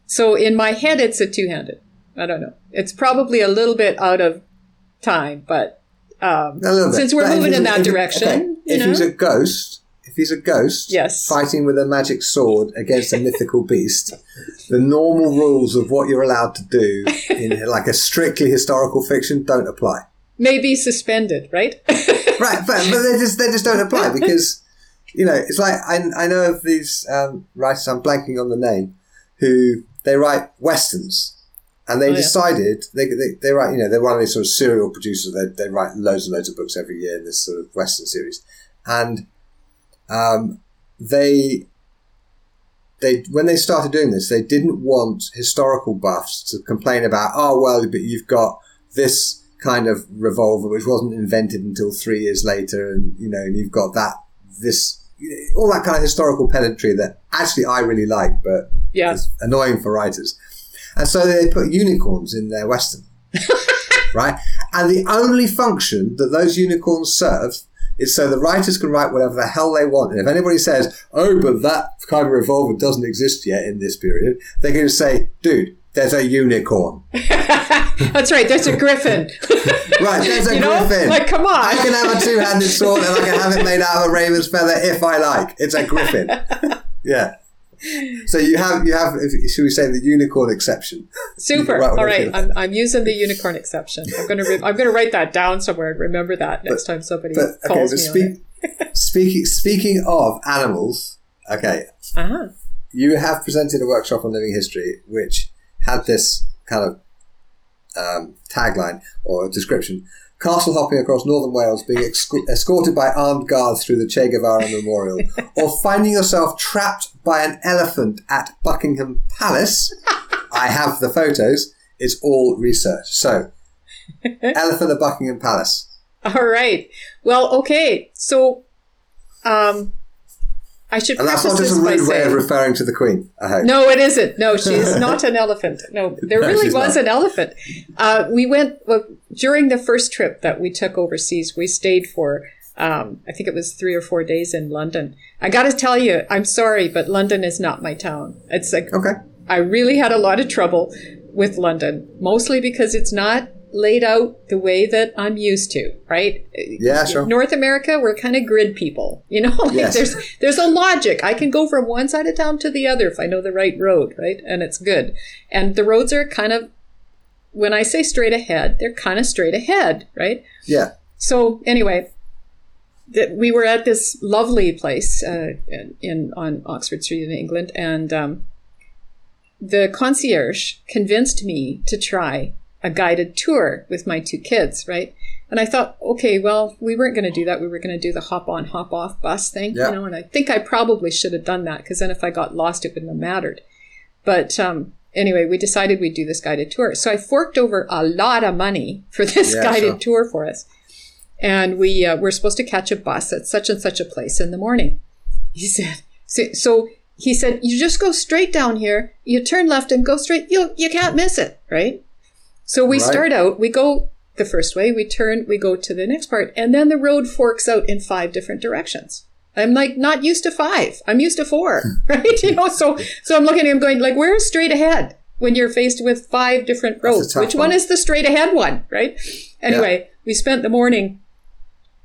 So in my head, it's a two handed. I don't know. It's probably a little bit out of time, but um, since we're but moving in that direction, okay, if know? he's a ghost, if he's a ghost, yes. fighting with a magic sword against a mythical beast, the normal rules of what you're allowed to do in like a strictly historical fiction don't apply. Maybe suspended, right? right, but, but they just they just don't apply because you know it's like I, I know of these um, writers. I'm blanking on the name who they write westerns. And they oh, decided yeah. they, they, they write, you know, they're one of these sort of serial producers. They, they write loads and loads of books every year in this sort of Western series. And um, they they when they started doing this, they didn't want historical buffs to complain about, oh well, but you've got this kind of revolver which wasn't invented until three years later, and you know, and you've got that this all that kind of historical pedantry that actually I really like, but yeah. is annoying for writers. And so they put unicorns in their western, right? And the only function that those unicorns serve is so the writers can write whatever the hell they want. And if anybody says, oh, but that kind of revolver doesn't exist yet in this period, they can just say, dude, there's a unicorn. That's right. There's a griffin. right. There's a you griffin. Like, come on. I can have a two-handed sword and I can have it made out of a raven's feather if I like. It's a griffin. yeah. So you have you have should we say the unicorn exception? Super. All right, I'm, I'm using the unicorn exception. I'm gonna re- I'm gonna write that down somewhere and remember that next but, time somebody but, calls okay, me. Speak, speaking speaking of animals, okay, Ah, you have presented a workshop on living history which had this kind of um, tagline or description castle hopping across northern Wales, being exc- escorted by armed guards through the Che Guevara Memorial, or finding yourself trapped by an elephant at Buckingham Palace. I have the photos. It's all research. So, elephant at Buckingham Palace. all right. Well, okay. So, um, I should And that's not just a rude way of referring to the Queen, I hope. No, it isn't. No, she's not an elephant. No, there No, really was not. an elephant. Uh, we went well, during the first trip that we took overseas. We stayed for, um, I think it was three or four days in London. I got to tell you, I'm sorry, but London is not my town. It's like Okay. I really had a lot of trouble with London, mostly because it's not laid out the way that I'm used to, right? Yeah, sure. North America, we're kind of grid people, you know. Like Yes. there's there's a logic. I can go from one side of town to the other if I know the right road, right? And it's good. And the roads are kind of when I say straight ahead, they're kind of straight ahead, right? Yeah. So anyway, that we were at this lovely place uh, in, on Oxford Street in England, and um, the concierge convinced me to try a guided tour with my two kids, right? And I thought, okay, well, we weren't going to do that. We were going to do the hop on, hop off bus thing, Yeah. you know. And I think I probably should have done that because then if I got lost, it wouldn't have mattered. But um, anyway, we decided we'd do this guided tour. So I forked over a lot of money for this Yeah, guided sure. tour for us. And we uh, were supposed to catch a bus at such and such a place in the morning. He said, so, so he said, you just go straight down here, you turn left and go straight. You, you can't miss it, right? So we Right. start out, we go the first way, we turn, we go to the next part, and then the road forks out in five different directions. I'm like not used to five. I'm used to four, right? You know, so so I'm looking at him going like, where's straight ahead when you're faced with five different roads? Which one one. is the straight ahead one, right? Anyway, we spent the morning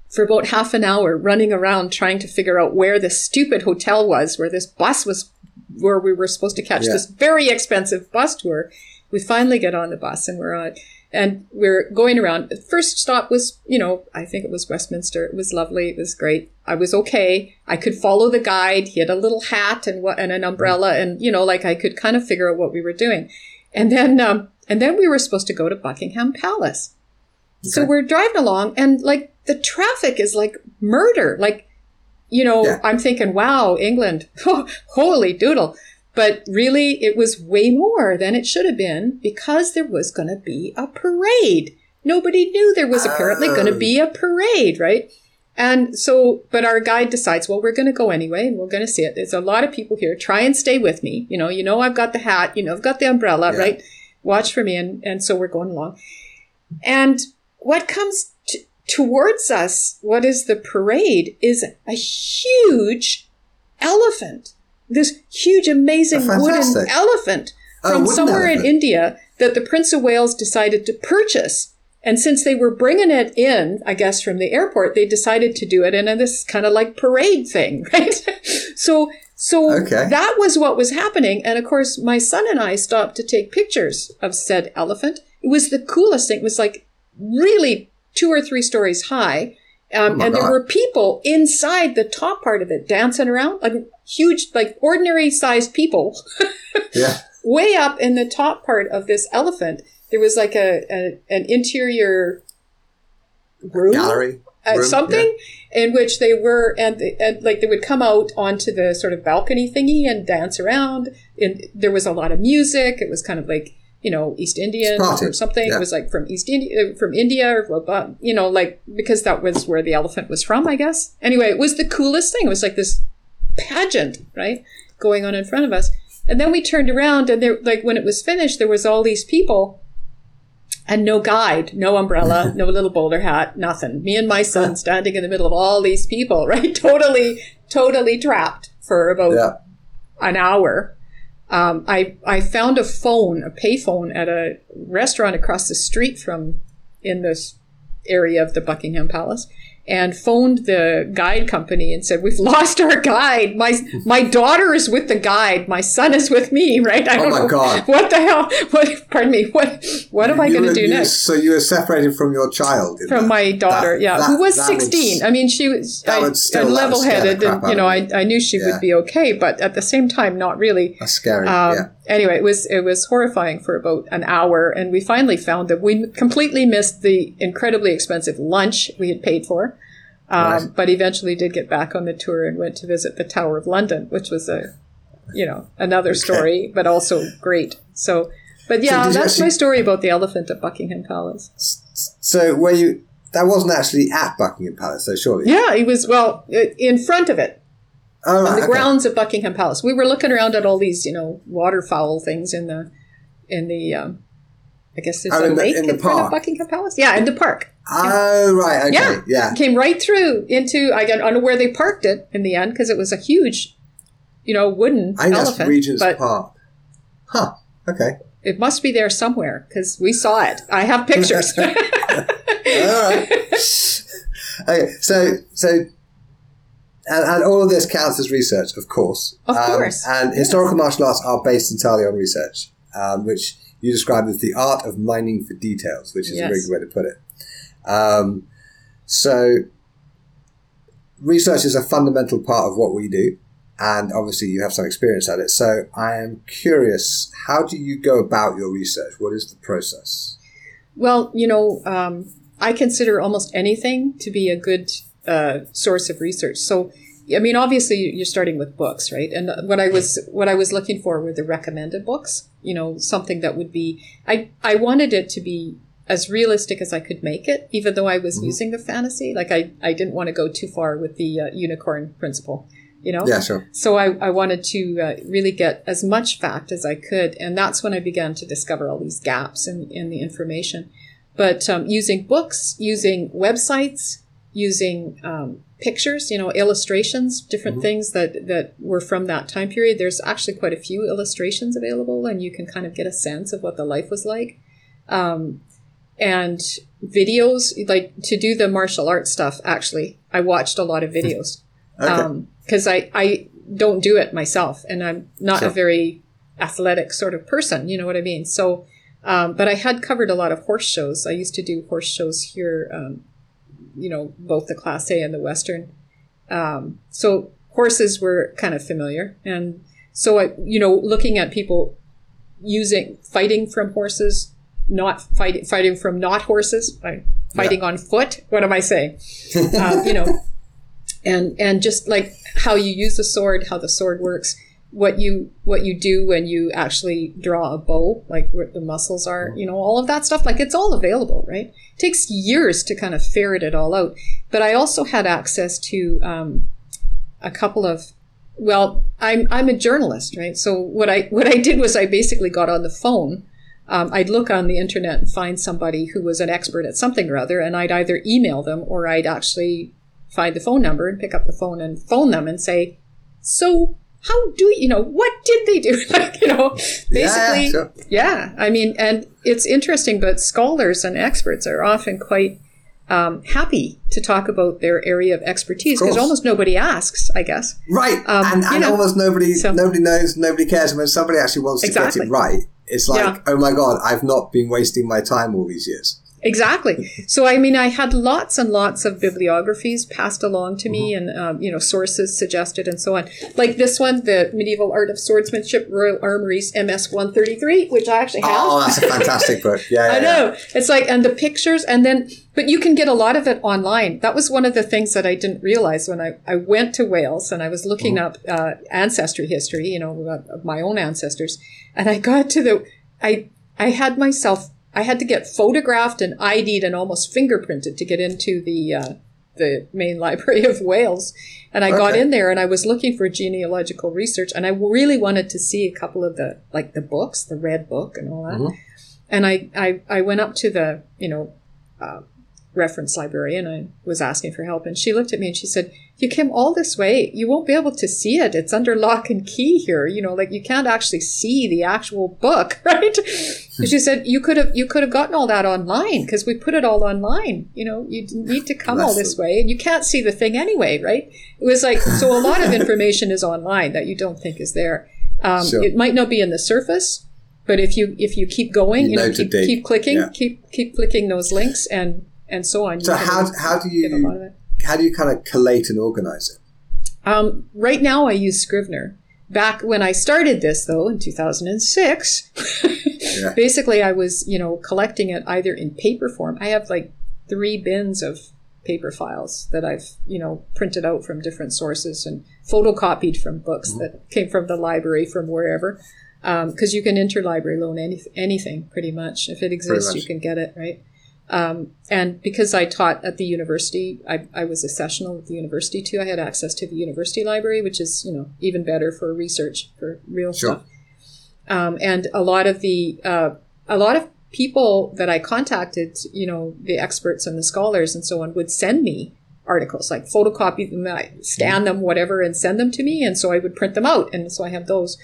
for about half an hour running around trying to figure out where this stupid hotel was, where this bus was, where we were supposed to catch Yeah. this very expensive bus tour. We finally get on the bus and we're on, and we're going around. The first stop was, you know, I think it was Westminster. It was lovely. It was great. I was okay. I could follow the guide. He had a little hat and what, and an umbrella, and you know, like I could kind of figure out what we were doing. And then, um, and then we were supposed to go to Buckingham Palace. So we're driving along and like the traffic is like murder. Like, you know, Yeah. I'm thinking, wow, England, holy doodle. But really, it was way more than it should have been because there was going to be a parade. Nobody knew there was apparently going to be a parade, right? And so, but our guide decides, well, we're going to go anyway and we're going to see it. There's a lot of people here. Try and stay with me. You know, you know, I've got the hat, you know, I've got the umbrella, Yeah. right? Watch for me. And, and so we're going along. And what comes t- towards us, what is the parade, is a huge elephant. This huge, amazing wooden elephant Oh, from somewhere in. India that the Prince of Wales decided to purchase. And since they were bringing it in, I guess, from the airport, they decided to do it in a, this kind of like parade thing, right? so, so Okay. that was what was happening. And of course, my son and I stopped to take pictures of said elephant. It was the coolest thing. It was like really two or three stories high. Um, Oh and there were people inside the top part of it dancing around, like huge, like ordinary sized people Yeah. way up in the top part of this elephant, there was like a, a an interior room, Gallery. uh, room, something in which they were, and, and like they would come out onto the sort of balcony thingy and dance around. And there was a lot of music. It was kind of like you know East Indian or something. yeah. It was like from East India, from India, or uh, you know, like because that was where the elephant was from, I guess. Anyway, it was the coolest thing. It was like this pageant, right, going on in front of us. And then we turned around, and there, like when it was finished, there was all these people, and no guide, no umbrella, no little bowler hat, nothing. Me and my son standing in the middle of all these people, right? Totally, totally trapped for about Yeah. an hour. Um, I I found a phone, a payphone at a restaurant across the street from in this area of the Buckingham Palace, and phoned the guide company and said, "We've lost our guide. My my daughter is with the guide. My son is with me. Right? I Oh don't my know God. what the hell. What? Pardon me. What? What am I going to do you- next?" So you were separated from your child. From that. my daughter, That- yeah, that- who was that would 16. s- I mean, she was I, still- and that would scare the level-headed, and you know, I, I knew she Yeah. would be okay, but at the same time, not really. That's scary. Um, yeah. Anyway, it was it was horrifying for about an hour, and we finally found that we completely missed the incredibly expensive lunch we had paid for. Um, Right. But eventually, did get back on the tour and went to visit the Tower of London, which was a, you know, another story, but also great. So, but yeah, you that's my story about the elephant at Buckingham Palace. So were you? That wasn't actually at Buckingham Palace, so surely. Yeah, it was well in front of it, Oh, on the okay. grounds of Buckingham Palace. We were looking around at all these, you know, waterfowl things in the, in the, um, I guess there's Oh, a in the- lake in in, the front of Buckingham Palace. Yeah, in the park. Oh, right. Okay. Yeah. Yeah. Came right through into I don't know where they parked it in the end because it was a huge, you know, wooden I elephant. Regent's but Park. Huh. Okay. it must be there somewhere because we saw it. I have pictures. All right. okay. So so. And, and all of this counts as research, of course. Of Um, course. And historical martial arts are based entirely on research, um, which you described as the art of mining for details, which is a Yes. really good way to put it. Um, so, research is a fundamental part of what we do, and obviously you have some experience at it. So, I am curious, how do you go about your research? What is the process? Well, you know, um, I consider almost anything to be a good uh, source of research. So, I mean, obviously, you're starting with books, right? And what I was what I was looking for were the recommended books. You know, something that would be. I I wanted it to be as realistic as I could make it, even though I was using the fantasy. Like I I didn't want to go too far with the uh, unicorn principle. You know. Yeah, sure. So I, I wanted to uh, really get as much fact as I could, and that's when I began to discover all these gaps in, in the information. But um, using books, using websites, using um, pictures, you know, illustrations, different things that that were from that time period. There's actually quite a few illustrations available, and you can kind of get a sense of what the life was like. Um, and videos, like to do the martial arts stuff. Actually, I watched a lot of videos Okay. because I, I don't do it myself and I'm not Sure. a very athletic sort of person, you know what I mean? So, um, but I had covered a lot of horse shows. I used to do horse shows here, um, you know, both the Class A and the Western. Um, so horses were kind of familiar. And so I, you know, looking at people using, fighting from horses, not fighting, fighting from not horses, like fighting on foot. What am I saying? uh, you know, and and just like how you use the sword, how the sword works, what you what you do when you actually draw a bow, like where the muscles are, you know, all of that stuff. Like it's all available, right? It takes years to kind of ferret it all out. But I also had access to um, a couple of. Well, I'm I'm a journalist, right? So what I what I did was I basically got on the phone. Um, I'd look on the internet and find somebody who was an expert at something or other, and I'd either email them or I'd actually find the phone number and pick up the phone and phone them and say, "So, how do you know what did they do?" like, you know, basically, sure. yeah. I mean, and it's interesting, but scholars and experts are often quite um, happy to talk about their area of expertise because almost nobody asks, I guess. Right, Um, and, you and know, almost nobody so- nobody knows, nobody cares. And when somebody actually wants to Exactly. get it right, it's like, Yeah. oh my god, I've not been wasting my time all these years. Exactly. So, I mean, I had lots and lots of bibliographies passed along to me and, um, you know, sources suggested and so on. Like this one, the Medieval Art of Swordsmanship, Royal Armouries MS I.33, which I actually have. Oh, that's a fantastic book. Yeah, yeah, I yeah. know. It's like, and the pictures, and then, but you can get a lot of it online. That was one of the things that I didn't realize when I, I went to Wales and I was looking up uh, ancestry history, you know, of my own ancestors. And I got to the, I, I had myself, I had to get photographed and ID'd and almost fingerprinted to get into the, uh, the main library of Wales. And I got in there and I was looking for genealogical research and I really wanted to see a couple of the, like the books, the red book and all that. And I, I, I went up to the, you know, uh, reference librarian. And I was asking for help, and she looked at me and she said, "You came all this way. You won't be able to see it. It's under lock and key here. You know, like you can't actually see the actual book, right?" she said, "You could have you could have gotten all that online because we put it all online. You know, you need to come all this way, and you can't see the thing anyway, right?" It was like so. A lot of information is online that you don't think is there. Um, sure. It might not be in the surface, but if you if you keep going, you, you know, keep, keep, clicking, yeah. keep keep clicking those links, and and so on. So how how do you how do you kind of collate and organize it? Um, right now, I use Scrivener. Back when I started this, though, in 2006, yeah. basically I was, you know, collecting it either in paper form. I have like three bins of paper files that I've, you know, printed out from different sources and photocopied from books mm-hmm. that came from the library from wherever because um, you can interlibrary loan any, anything pretty much. If it exists, you can get it, right? Um, and because I taught at the university, I, I, was a sessional at the university too. I had access to the university library, which is you know even better for research for real sure. stuff. Um, and a lot of the uh, a lot of people that I contacted, you know, the experts and the scholars and so on, would send me articles, like photocopy them, I scan them, whatever, and send them to me, and so I would print them out, and so I have those.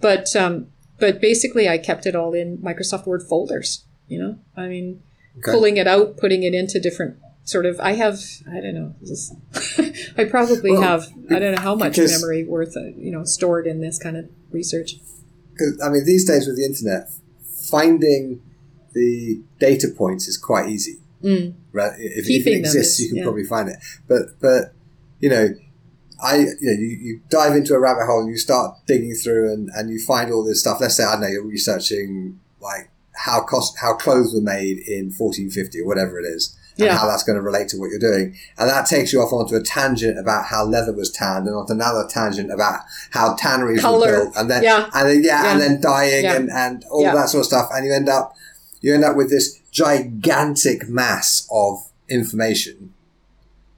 But um, but basically, I kept it all in Microsoft Word folders. You know, I mean, okay. pulling it out, putting it into different sort of. I have, I don't know, just, I probably well, have, I don't know how much memory worth, uh, you know, stored in this kind of research. Because I mean, these days with the internet, finding the data points is quite easy. Mm. Right? If, if, it exists, is, you can yeah. probably find it. But but you know, I you, know, you, you dive into a rabbit hole and you start digging through and, and you find all this stuff. Let's say I don't know you're researching like how cost how clothes were made in 1450 or whatever it is, and yeah. how that's going to relate to what you're doing, and that takes you off onto a tangent about how leather was tanned, and onto another tangent about how tanneries Color. were built, and then yeah, and then, yeah, yeah. and then dyeing and, and all that sort of stuff, and you end up you end up with this gigantic mass of information,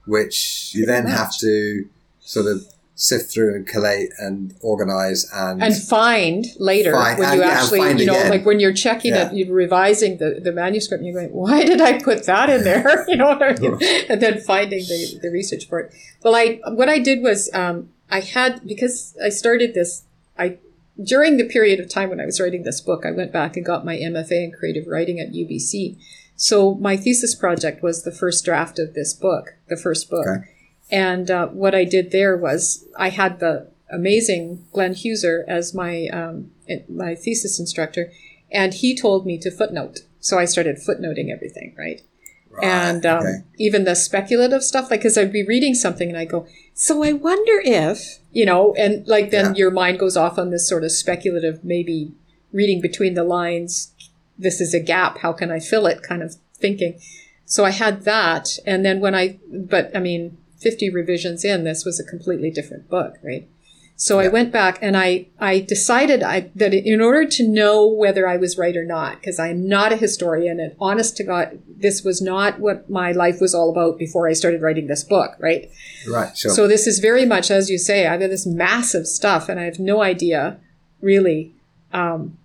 which you then have to sort of sift through and collate and organize and and find later find, when you and, actually you know again. like when you're checking yeah. it you're revising the, the manuscript and you're going why did i put that in there you know I mean? and then finding the, the research for it well i what i did was um, i had because i started this i during the period of time when i was writing this book i went back and got my mfa in creative writing at ubc so my thesis project was the first draft of this book the first book okay and uh, what I did there was I had the amazing Glen Huser as my um, my thesis instructor, and he told me to footnote. So I started footnoting everything, right? right and um, okay. even the speculative stuff, like because I'd be reading something and I go, so I wonder if you know, and like then yeah. your mind goes off on this sort of speculative, maybe reading between the lines. This is a gap. How can I fill it? Kind of thinking. So I had that, and then when I, but I mean, 50 revisions in, this was a completely different book, right? So yeah. I went back and I, I decided I, that in order to know whether I was right or not, because I'm not a historian and honest to God, this was not what my life was all about before I started writing this book, right? Right, sure. So this is very much, as you say, I've got this massive stuff and I have no idea really, um,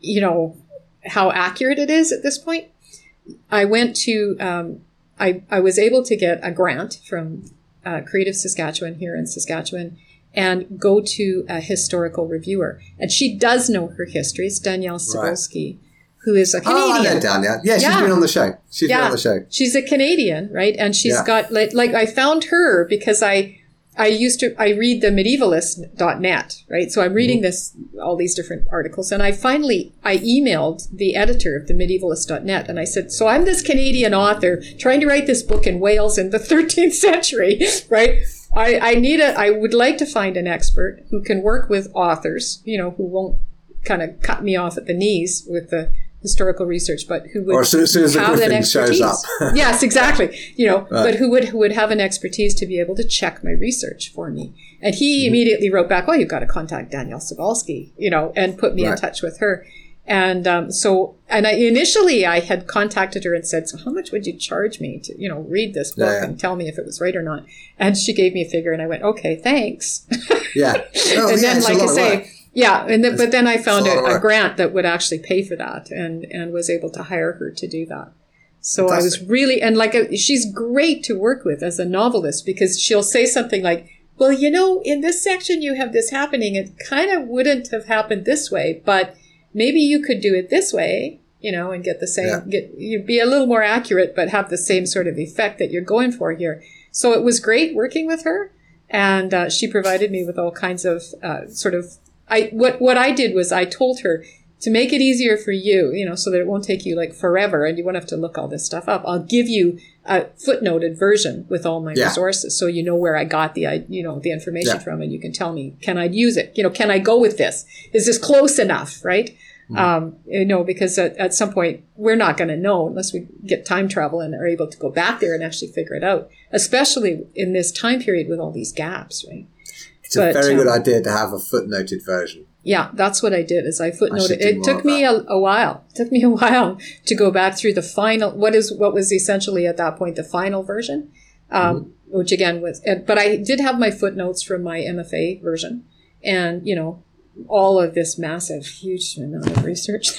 you know, how accurate it is at this point. I went to, um, I, I was able to get a grant from uh, Creative Saskatchewan here in Saskatchewan and go to a historical reviewer. And she does know her history. It's Danièle Cybulskie, right. who is a Canadian. Oh, I know Danielle. Yeah, she's yeah. been on the show. She's yeah. been on the show. She's a Canadian, right? And she's yeah. got, like, like, I found her because I, I used to, I read the medievalist.net, right? So I'm reading mm-hmm. this, all these different articles. And I finally, I emailed the editor of the medievalist.net and I said, so I'm this Canadian author trying to write this book in Wales in the 13th century, right? I, I need a, I would like to find an expert who can work with authors, you know, who won't kind of cut me off at the knees with the historical research, but who would or as soon, as, soon as have that expertise. yes, exactly. You know, right. but who would who would have an expertise to be able to check my research for me. And he mm-hmm. immediately wrote back, "Well, you've got to contact Danièle Cybulskie," you know, and put me right. in touch with her. And um, so, and I initially I had contacted her and said, "So how much would you charge me to, you know, read this book yeah, yeah. and tell me if it was right or not?" And she gave me a figure, and I went, "Okay, thanks." Yeah. Oh, and yeah, then, like I say, yeah, and the, but then I found a, a, grant that would actually pay for that, and and was able to hire her to do that. So Fantastic. I was really, and like, a, she's great to work with as a novelist because she'll say something like, well, you know, in this section you have this happening. It kind of wouldn't have happened this way, but maybe you could do it this way, you know, and get the same, yeah. get, you be a little more accurate, but have the same sort of effect that you're going for here. So it was great working with her. And uh, she provided me with all kinds of uh, sort of, I, what, what I did was I told her, to make it easier for you, you know, so that it won't take you like forever and you won't have to look all this stuff up. I'll give you a footnoted version with all my yeah. resources so you know where I got the, you know, the information yeah. from and you can tell me, can I use it? You know, can I go with this? Is this close enough? Right. Mm. Um, you know, because at, at some point we're not going to know unless we get time travel and are able to go back there and actually figure it out, especially in this time period with all these gaps, right? It's but, a very um, good idea to have a footnoted version. Yeah, that's what I did. Is I footnoted. I it took me a, a, while. It took me a while to go back through the final. What is what was essentially at that point the final version, um, mm-hmm. which again was. But I did have my footnotes from my MFA version, and you know all of this massive, huge amount of research.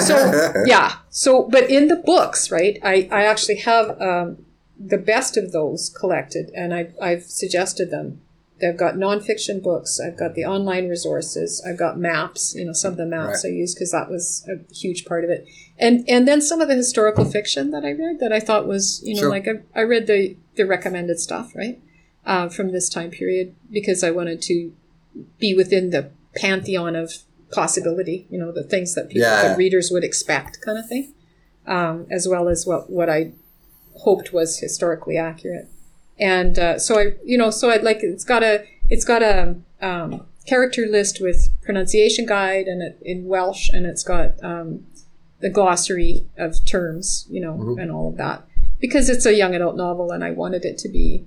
so yeah. So, but in the books, right? I I actually have um, the best of those collected, and I I've suggested them I've got nonfiction books. I've got the online resources. I've got maps. You know, some of the maps right. I used because that was a huge part of it. And and then some of the historical fiction that I read that I thought was you know sure. like I, I read the the recommended stuff right uh, from this time period because I wanted to be within the pantheon of possibility. You know, the things that people yeah. that readers would expect, kind of thing, um, as well as what what I hoped was historically accurate and uh, so I, you know, so I like it's got a it's got a um, character list with pronunciation guide and it, in Welsh, and it's got um, the glossary of terms, you know, mm-hmm. and all of that because it's a young adult novel, and I wanted it to be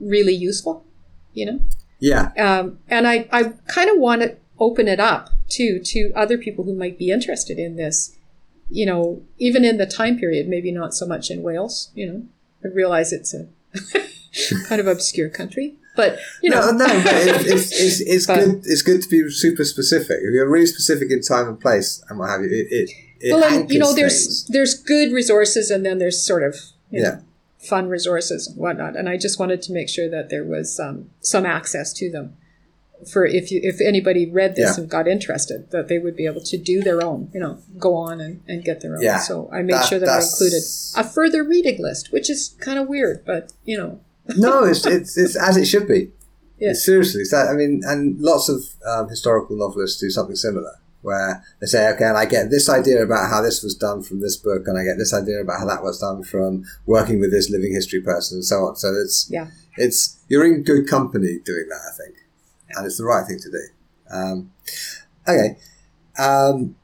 really useful, you know. Yeah. Um, and I I kind of want to open it up too to other people who might be interested in this, you know, even in the time period, maybe not so much in Wales, you know. I realize it's a kind of obscure country. But you know, no, no it's, it's, it's but, good. It's good to be super specific. If you're really specific in time and place and what have you, it. it, it well, and you know, there's things. there's good resources, and then there's sort of yeah. Know, fun resources and whatnot. And I just wanted to make sure that there was um, some access to them for if you if anybody read this yeah. and got interested that they would be able to do their own you know go on and, and get their own yeah. so i made that, sure that i included a further reading list which is kind of weird but you know no it's, it's it's as it should be yeah. seriously that, i mean and lots of um, historical novelists do something similar where they say okay and i get this idea about how this was done from this book and i get this idea about how that was done from working with this living history person and so on so it's yeah it's you're in good company doing that i think and it's the right thing to do. Um, okay. Um,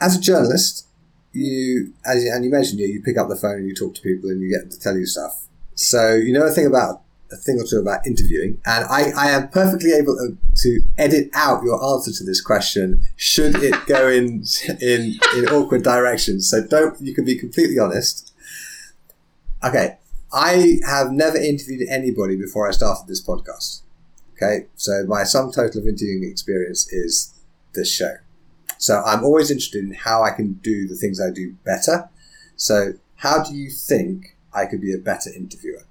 as a journalist, you, as you, and you mentioned, you, you pick up the phone and you talk to people and you get them to tell you stuff. So you know a thing about a thing or two about interviewing, and I, I am perfectly able to, to edit out your answer to this question should it go in in in awkward directions. So don't you can be completely honest. Okay, I have never interviewed anybody before I started this podcast. Okay, so my sum total of interviewing experience is this show. So I'm always interested in how I can do the things I do better. So how do you think I could be a better interviewer?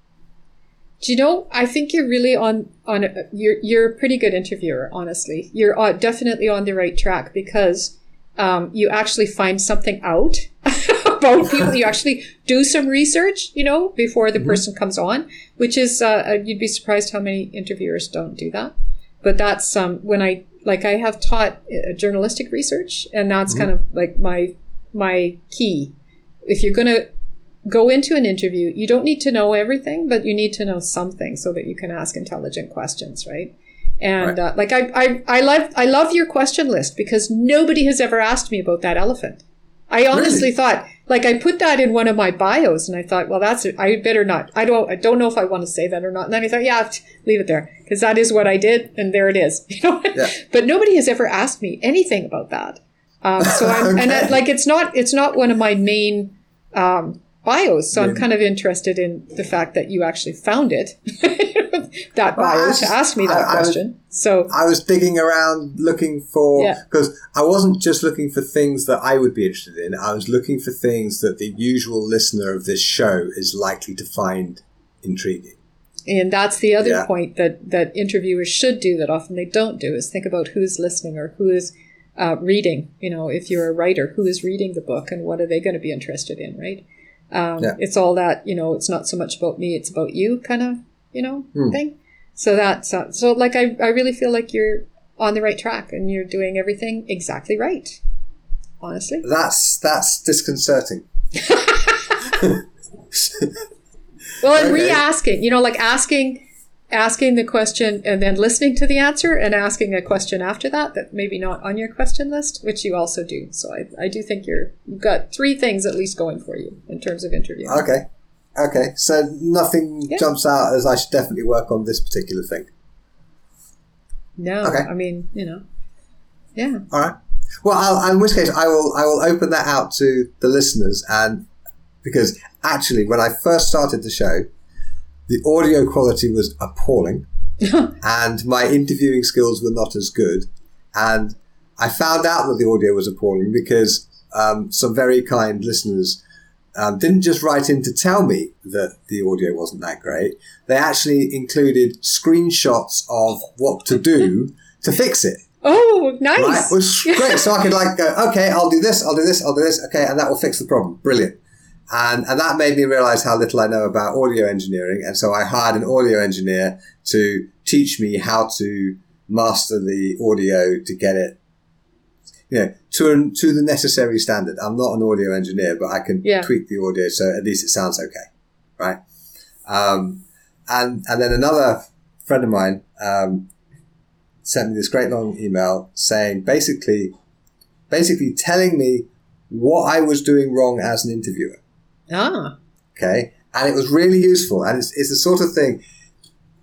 Do you know? I think you're really on on. A, you're you're a pretty good interviewer. Honestly, you're uh, definitely on the right track because um, you actually find something out about people. You actually do some research, you know, before the mm-hmm. person comes on, which is, uh, uh, you'd be surprised how many interviewers don't do that. But that's, um, when I, like, I have taught uh, journalistic research and that's mm-hmm. kind of like my, my key. If you're going to go into an interview, you don't need to know everything, but you need to know something so that you can ask intelligent questions, right? And right. uh, like I, I, I love, I love your question list because nobody has ever asked me about that elephant. I honestly really? thought, like, I put that in one of my bios, and I thought, well, that's I better not. I don't. I don't know if I want to say that or not. And then I thought, yeah, leave it there because that is what I did, and there it is. You know. Yeah. but nobody has ever asked me anything about that. Um, so I'm, okay. and I, like, it's not. It's not one of my main um, bios. So I'm kind of interested in the fact that you actually found it, that Well, bio, to ask me that I- I was- question. so I was digging around looking for Yeah. because I wasn't just looking for things that I would be interested in. I was looking for things that the usual listener of this show is likely to find intriguing. And that's the other Yeah. point that, that interviewers should do that often they don't do is think about who's listening or who is uh, reading. You know, if you're a writer, who is reading the book and what are they going to be interested in, right? Um, Yeah. It's all that, you know, it's not so much about me, it's about you kind of, you know, Hmm. thing. So that's, uh, so like, I, I really feel like you're on the right track and you're doing everything exactly right. Honestly. That's that's disconcerting. Well, and Okay. re-asking, you know, like asking, asking the question and then listening to the answer and asking a question after that that maybe not on your question list, which you also do. So I, I do think you're you've got three things at least going for you in terms of interviewing. Okay, okay. So nothing Yeah. jumps out as I should definitely work on this particular thing. No, Okay. I mean, you know, yeah, All right. Well, I'll, in which case, I will I will open that out to the listeners, and because actually, when I first started the show, the audio quality was appalling, and my interviewing skills were not as good, and I found out that the audio was appalling because um, some very kind listeners um, didn't just write in to tell me that the audio wasn't that great. They actually included screenshots of what to do to fix it. Oh, nice. Right, which was great. So I could like go, okay, I'll do this, I'll do this, I'll do this, okay, and that will fix the problem. Brilliant. And and that made me realize how little I know about audio engineering. And so I hired an audio engineer to teach me how to master the audio to get it, you know, to to the necessary standard. I'm not an audio engineer, but I can Yeah. tweak the audio so at least it sounds okay, right? Um, and and then another friend of mine um, sent me this great long email saying basically, basically telling me what I was doing wrong as an interviewer. Ah, Okay, and it was really useful, and it's, it's the sort of thing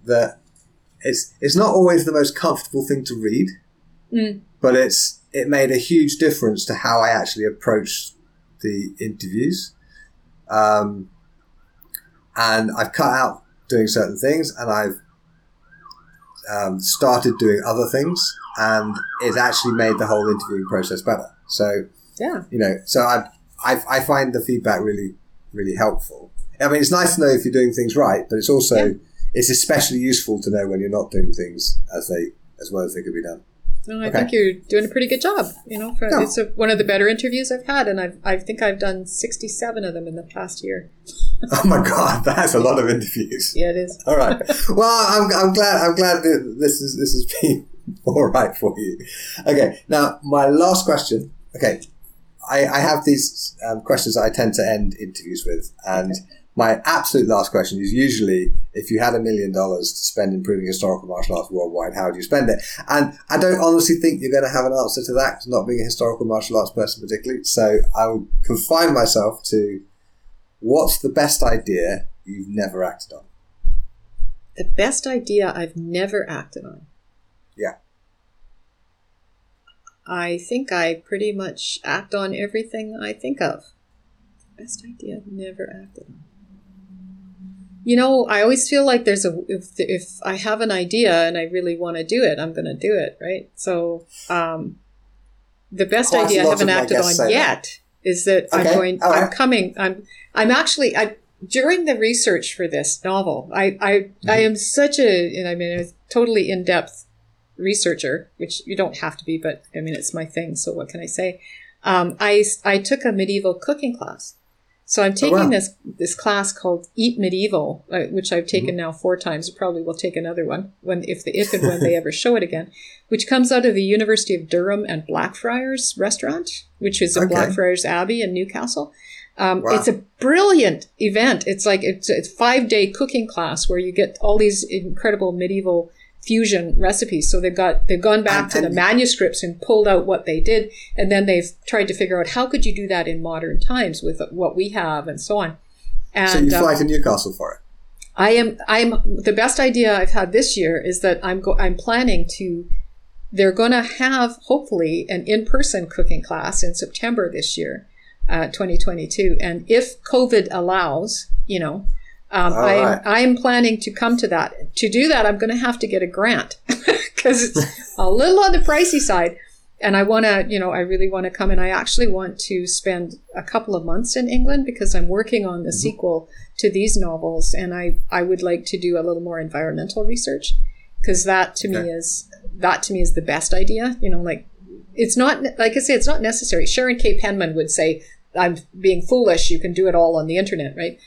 that it's it's not always the most comfortable thing to read, Mm. but it's it made a huge difference to how I actually approached the interviews. Um, and I've cut out doing certain things, and I've um, started doing other things, and it's actually made the whole interviewing process better. So yeah, you know, so I, I, I find the feedback really, really helpful. I mean, it's nice to know if you're doing things right, but it's also, Yeah. it's especially useful to know when you're not doing things as they, as well as they could be done. no, I Okay. think you're doing a pretty good job. You know, for, it's a, one of the better interviews I've had, and I've, I think I've done 67 of them in the past year. Oh my God, that's a lot of interviews. Yeah, it is. All right. Well, I'm, I'm glad, I'm glad that this is, this has been all right for you. Okay. Now, my last question. Okay. I, I have these um, questions that I tend to end interviews with. And my absolute last question is usually if you had a million dollars to spend improving historical martial arts worldwide, how would you spend it? And I don't honestly think you're going to have an answer to that, not being a historical martial arts person particularly. So I will confine myself to what's the best idea you've never acted on? The best idea I've never acted on. Yeah. I think I pretty much act on everything I think of. Best idea I've never acted on. You know, I always feel like there's a if if I have an idea and I really want to do it, I'm going to do it, right? So, um, the best idea I haven't acted on yet is that I'm going. all I'm coming. I'm. I'm actually. I during the research for this novel, I I, Mm-hmm. I am such a. And I mean, a totally in depth researcher, which you don't have to be, but I mean, it's my thing. So what can I say? Um, I I took a medieval cooking class. So I'm taking Oh, wow. this this class called Eat Medieval, uh, which I've taken Mm-hmm. now four times. Probably will take another one when if the if and when they ever show it again, which comes out of the University of Durham and Blackfriars Restaurant, which is in Okay. Blackfriars Abbey in Newcastle. Um, Wow. It's a brilliant event. It's like it's a five day cooking class where you get all these incredible medieval fusion recipes. So they've got they've gone back And- to the and- manuscripts and pulled out what they did, and then they've tried to figure out how could you do that in modern times with what we have and so on. And so you um, fly to Newcastle for it. I am I'm the best idea I've had this year is that I'm go, I'm planning to they're going to have hopefully an in-person cooking class in September this year. uh, 2022. And if COVID allows, you know, um, I am right. I am planning to come to that. To do that, I'm going to have to get a grant because it's a little on the pricey side. And I want to, you know, I really want to come and I actually want to spend a couple of months in England because I'm working on the sequel to these novels and I, I would like to do a little more environmental research because that to me is, that to me is the best idea. You know, like it's not, like I say, it's not necessary. Sharon K. Penman would say, I'm being foolish. You can do it all on the internet, right?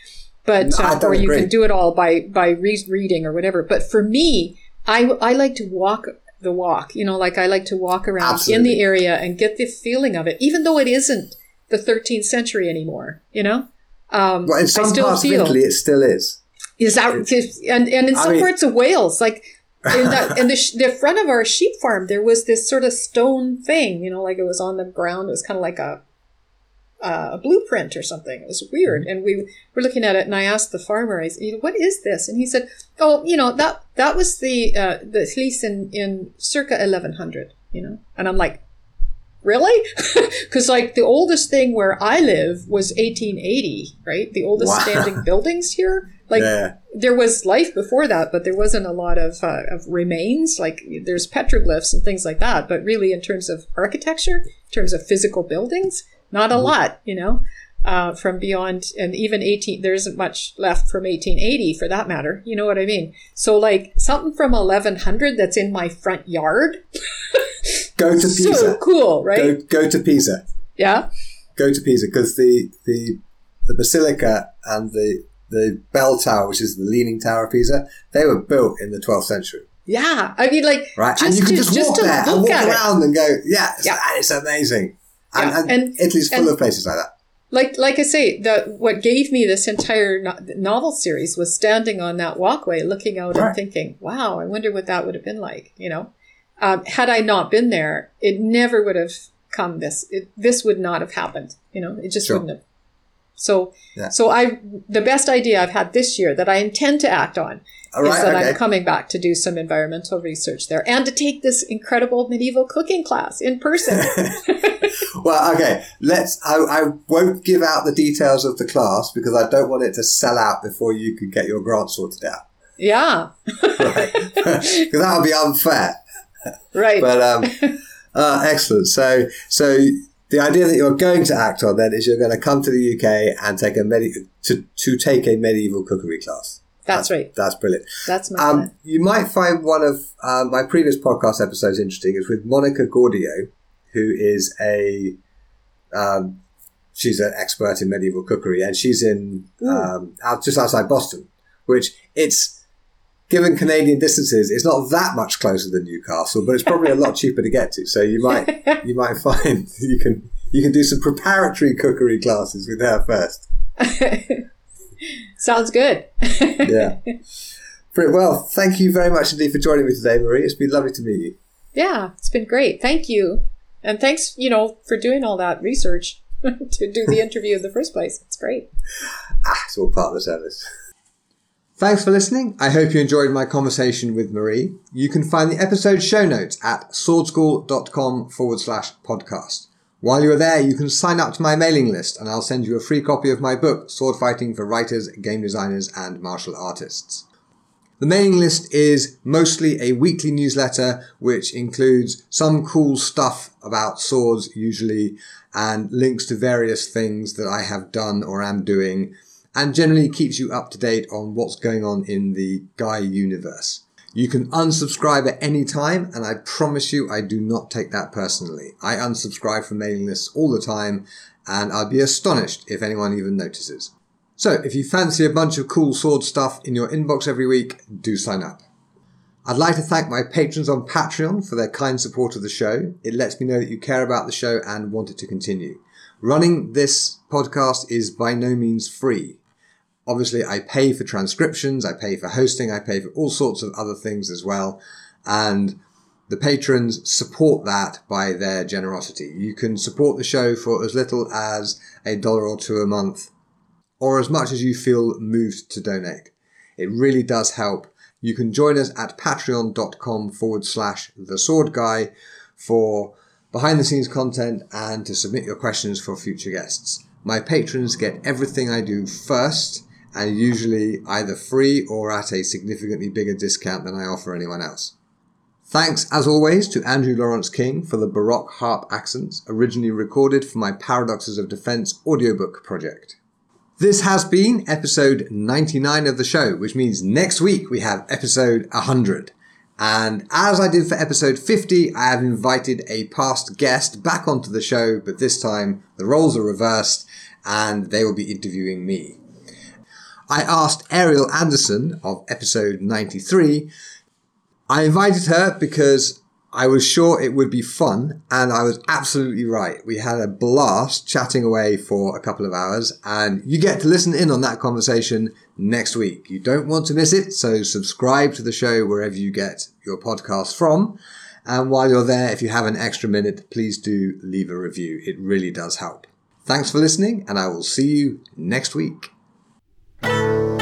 But, No, uh, or you agree. can do it all by, by re- reading or whatever. But for me, I, I like to walk the walk, you know, like I like to walk around in the area and get the feeling of it, even though it isn't the 13th century anymore, you know? Um, Well, in I some still parts feel of Italy, it still is. is that and and in I some mean- parts of Wales, like in the in the, the front of our sheep farm, there was this sort of stone thing, you know, like it was on the ground. It was kind of like a a blueprint or something. It was weird, and we were looking at it, and I asked the farmer, I said, "What is this?" And he said, "Oh, you know that that was the uh, the Llys in in circa 1100, you know." And I'm like, Really? Because like the oldest thing where I live was 1880, right? The oldest Wow. standing buildings here. Like yeah. there was life before that, but there wasn't a lot of uh, of remains. Like there's petroglyphs and things like that, but really in terms of architecture, in terms of physical buildings, not a lot. You know, uh, from beyond and even 18. There isn't much left from 1880 for that matter. You know what I mean? So like something from 1100 that's in my front yard. Go to Pisa. So cool, right? Go, go to Pisa. Yeah. Go to Pisa because the, the the basilica and the the bell tower, which is the leaning tower of Pisa, they were built in the 12th century, Yeah. I mean, like, right? and you can just, just walk to there and walk at it. around and go, yeah, Yeah. and it's amazing. And, Yeah, and, and- Italy's full and- of places like that. like like I say, the what gave me this entire no- novel series was standing on that walkway, looking out Right. and thinking, "Wow, I wonder what that would have been like." You know, um, had I not been there, it never would have come. This it, this would not have happened. You know, it just Sure. wouldn't have. So, Yeah. so I the best idea I've had this year that I intend to act on All is right, that okay. I'm coming back to do some environmental research there and to take this incredible medieval cooking class in person. well, okay. Let's. I, I won't give out the details of the class because I don't want it to sell out before you can get your grant sorted out. yeah, Right? Because that would be unfair. right. But um, uh, excellent. So, so the idea that you're going to act on then is you're going to come to the UK and take a medi- to to take a medieval cookery class. That's right. That's brilliant. That's my. Um, you might find one of um, my previous podcast episodes interesting. Is with Monica Gaudio, who is a um, she's an expert in medieval cookery, and she's in um, out just outside Boston, which it's given Canadian distances, it's not that much closer than Newcastle, but it's probably a lot cheaper to get to. So you might you might find you can you can do some preparatory cookery classes with her first. Sounds good. Yeah. Pretty well. Thank you very much indeed for joining me today, Marie. It's been lovely to meet you. yeah, it's been great. Thank you. And thanks, you know, for doing all that research to do the interview in the first place. It's great. Ah, it's all part of the service. Thanks for listening. I hope you enjoyed my conversation with Marie. You can find the episode show notes at swordschool.com forward slash podcast. While you're there, you can sign up to my mailing list and I'll send you a free copy of my book, Sword Fighting for Writers, Game Designers, and Martial Artists. The mailing list is mostly a weekly newsletter which includes some cool stuff about swords usually and links to various things that I have done or am doing and generally keeps you up to date on what's going on in the Guy universe. You can unsubscribe at any time and I promise you I do not take that personally. I unsubscribe from mailing lists all the time and I'd be astonished if anyone even notices. So, if you fancy a bunch of cool sword stuff in your inbox every week, do sign up. I'd like to thank my patrons on Patreon for their kind support of the show. It lets me know that you care about the show and want it to continue. Running this podcast is by no means free. Obviously, I pay for transcriptions, I pay for hosting, I pay for all sorts of other things as well. And the patrons support that by their generosity. You can support the show for as little as a dollar or two a month or as much as you feel moved to donate. It really does help. You can join us at patreon.com forward slash the sword guy for behind the scenes content and to submit your questions for future guests. my patrons get everything I do first and usually either free or at a significantly bigger discount than I offer anyone else. Thanks, as always, to Andrew Lawrence King for the Baroque harp accents originally recorded for my Paradoxes of Defense audiobook project. This has been episode 99 of the show, which means next week we have episode 100. And as I did for episode 50, I have invited a past guest back onto the show, but this time the roles are reversed and they will be interviewing me. I asked Ariel Anderson of episode 93. I invited her because I was sure it would be fun, and I was absolutely right. We had a blast chatting away for a couple of hours, and you get to listen in on that conversation next week. You don't want to miss it, so subscribe to the show wherever you get your podcast from. And while you're there, if you have an extra minute, please do leave a review. It really does help. Thanks for listening, and I will see you next week. Música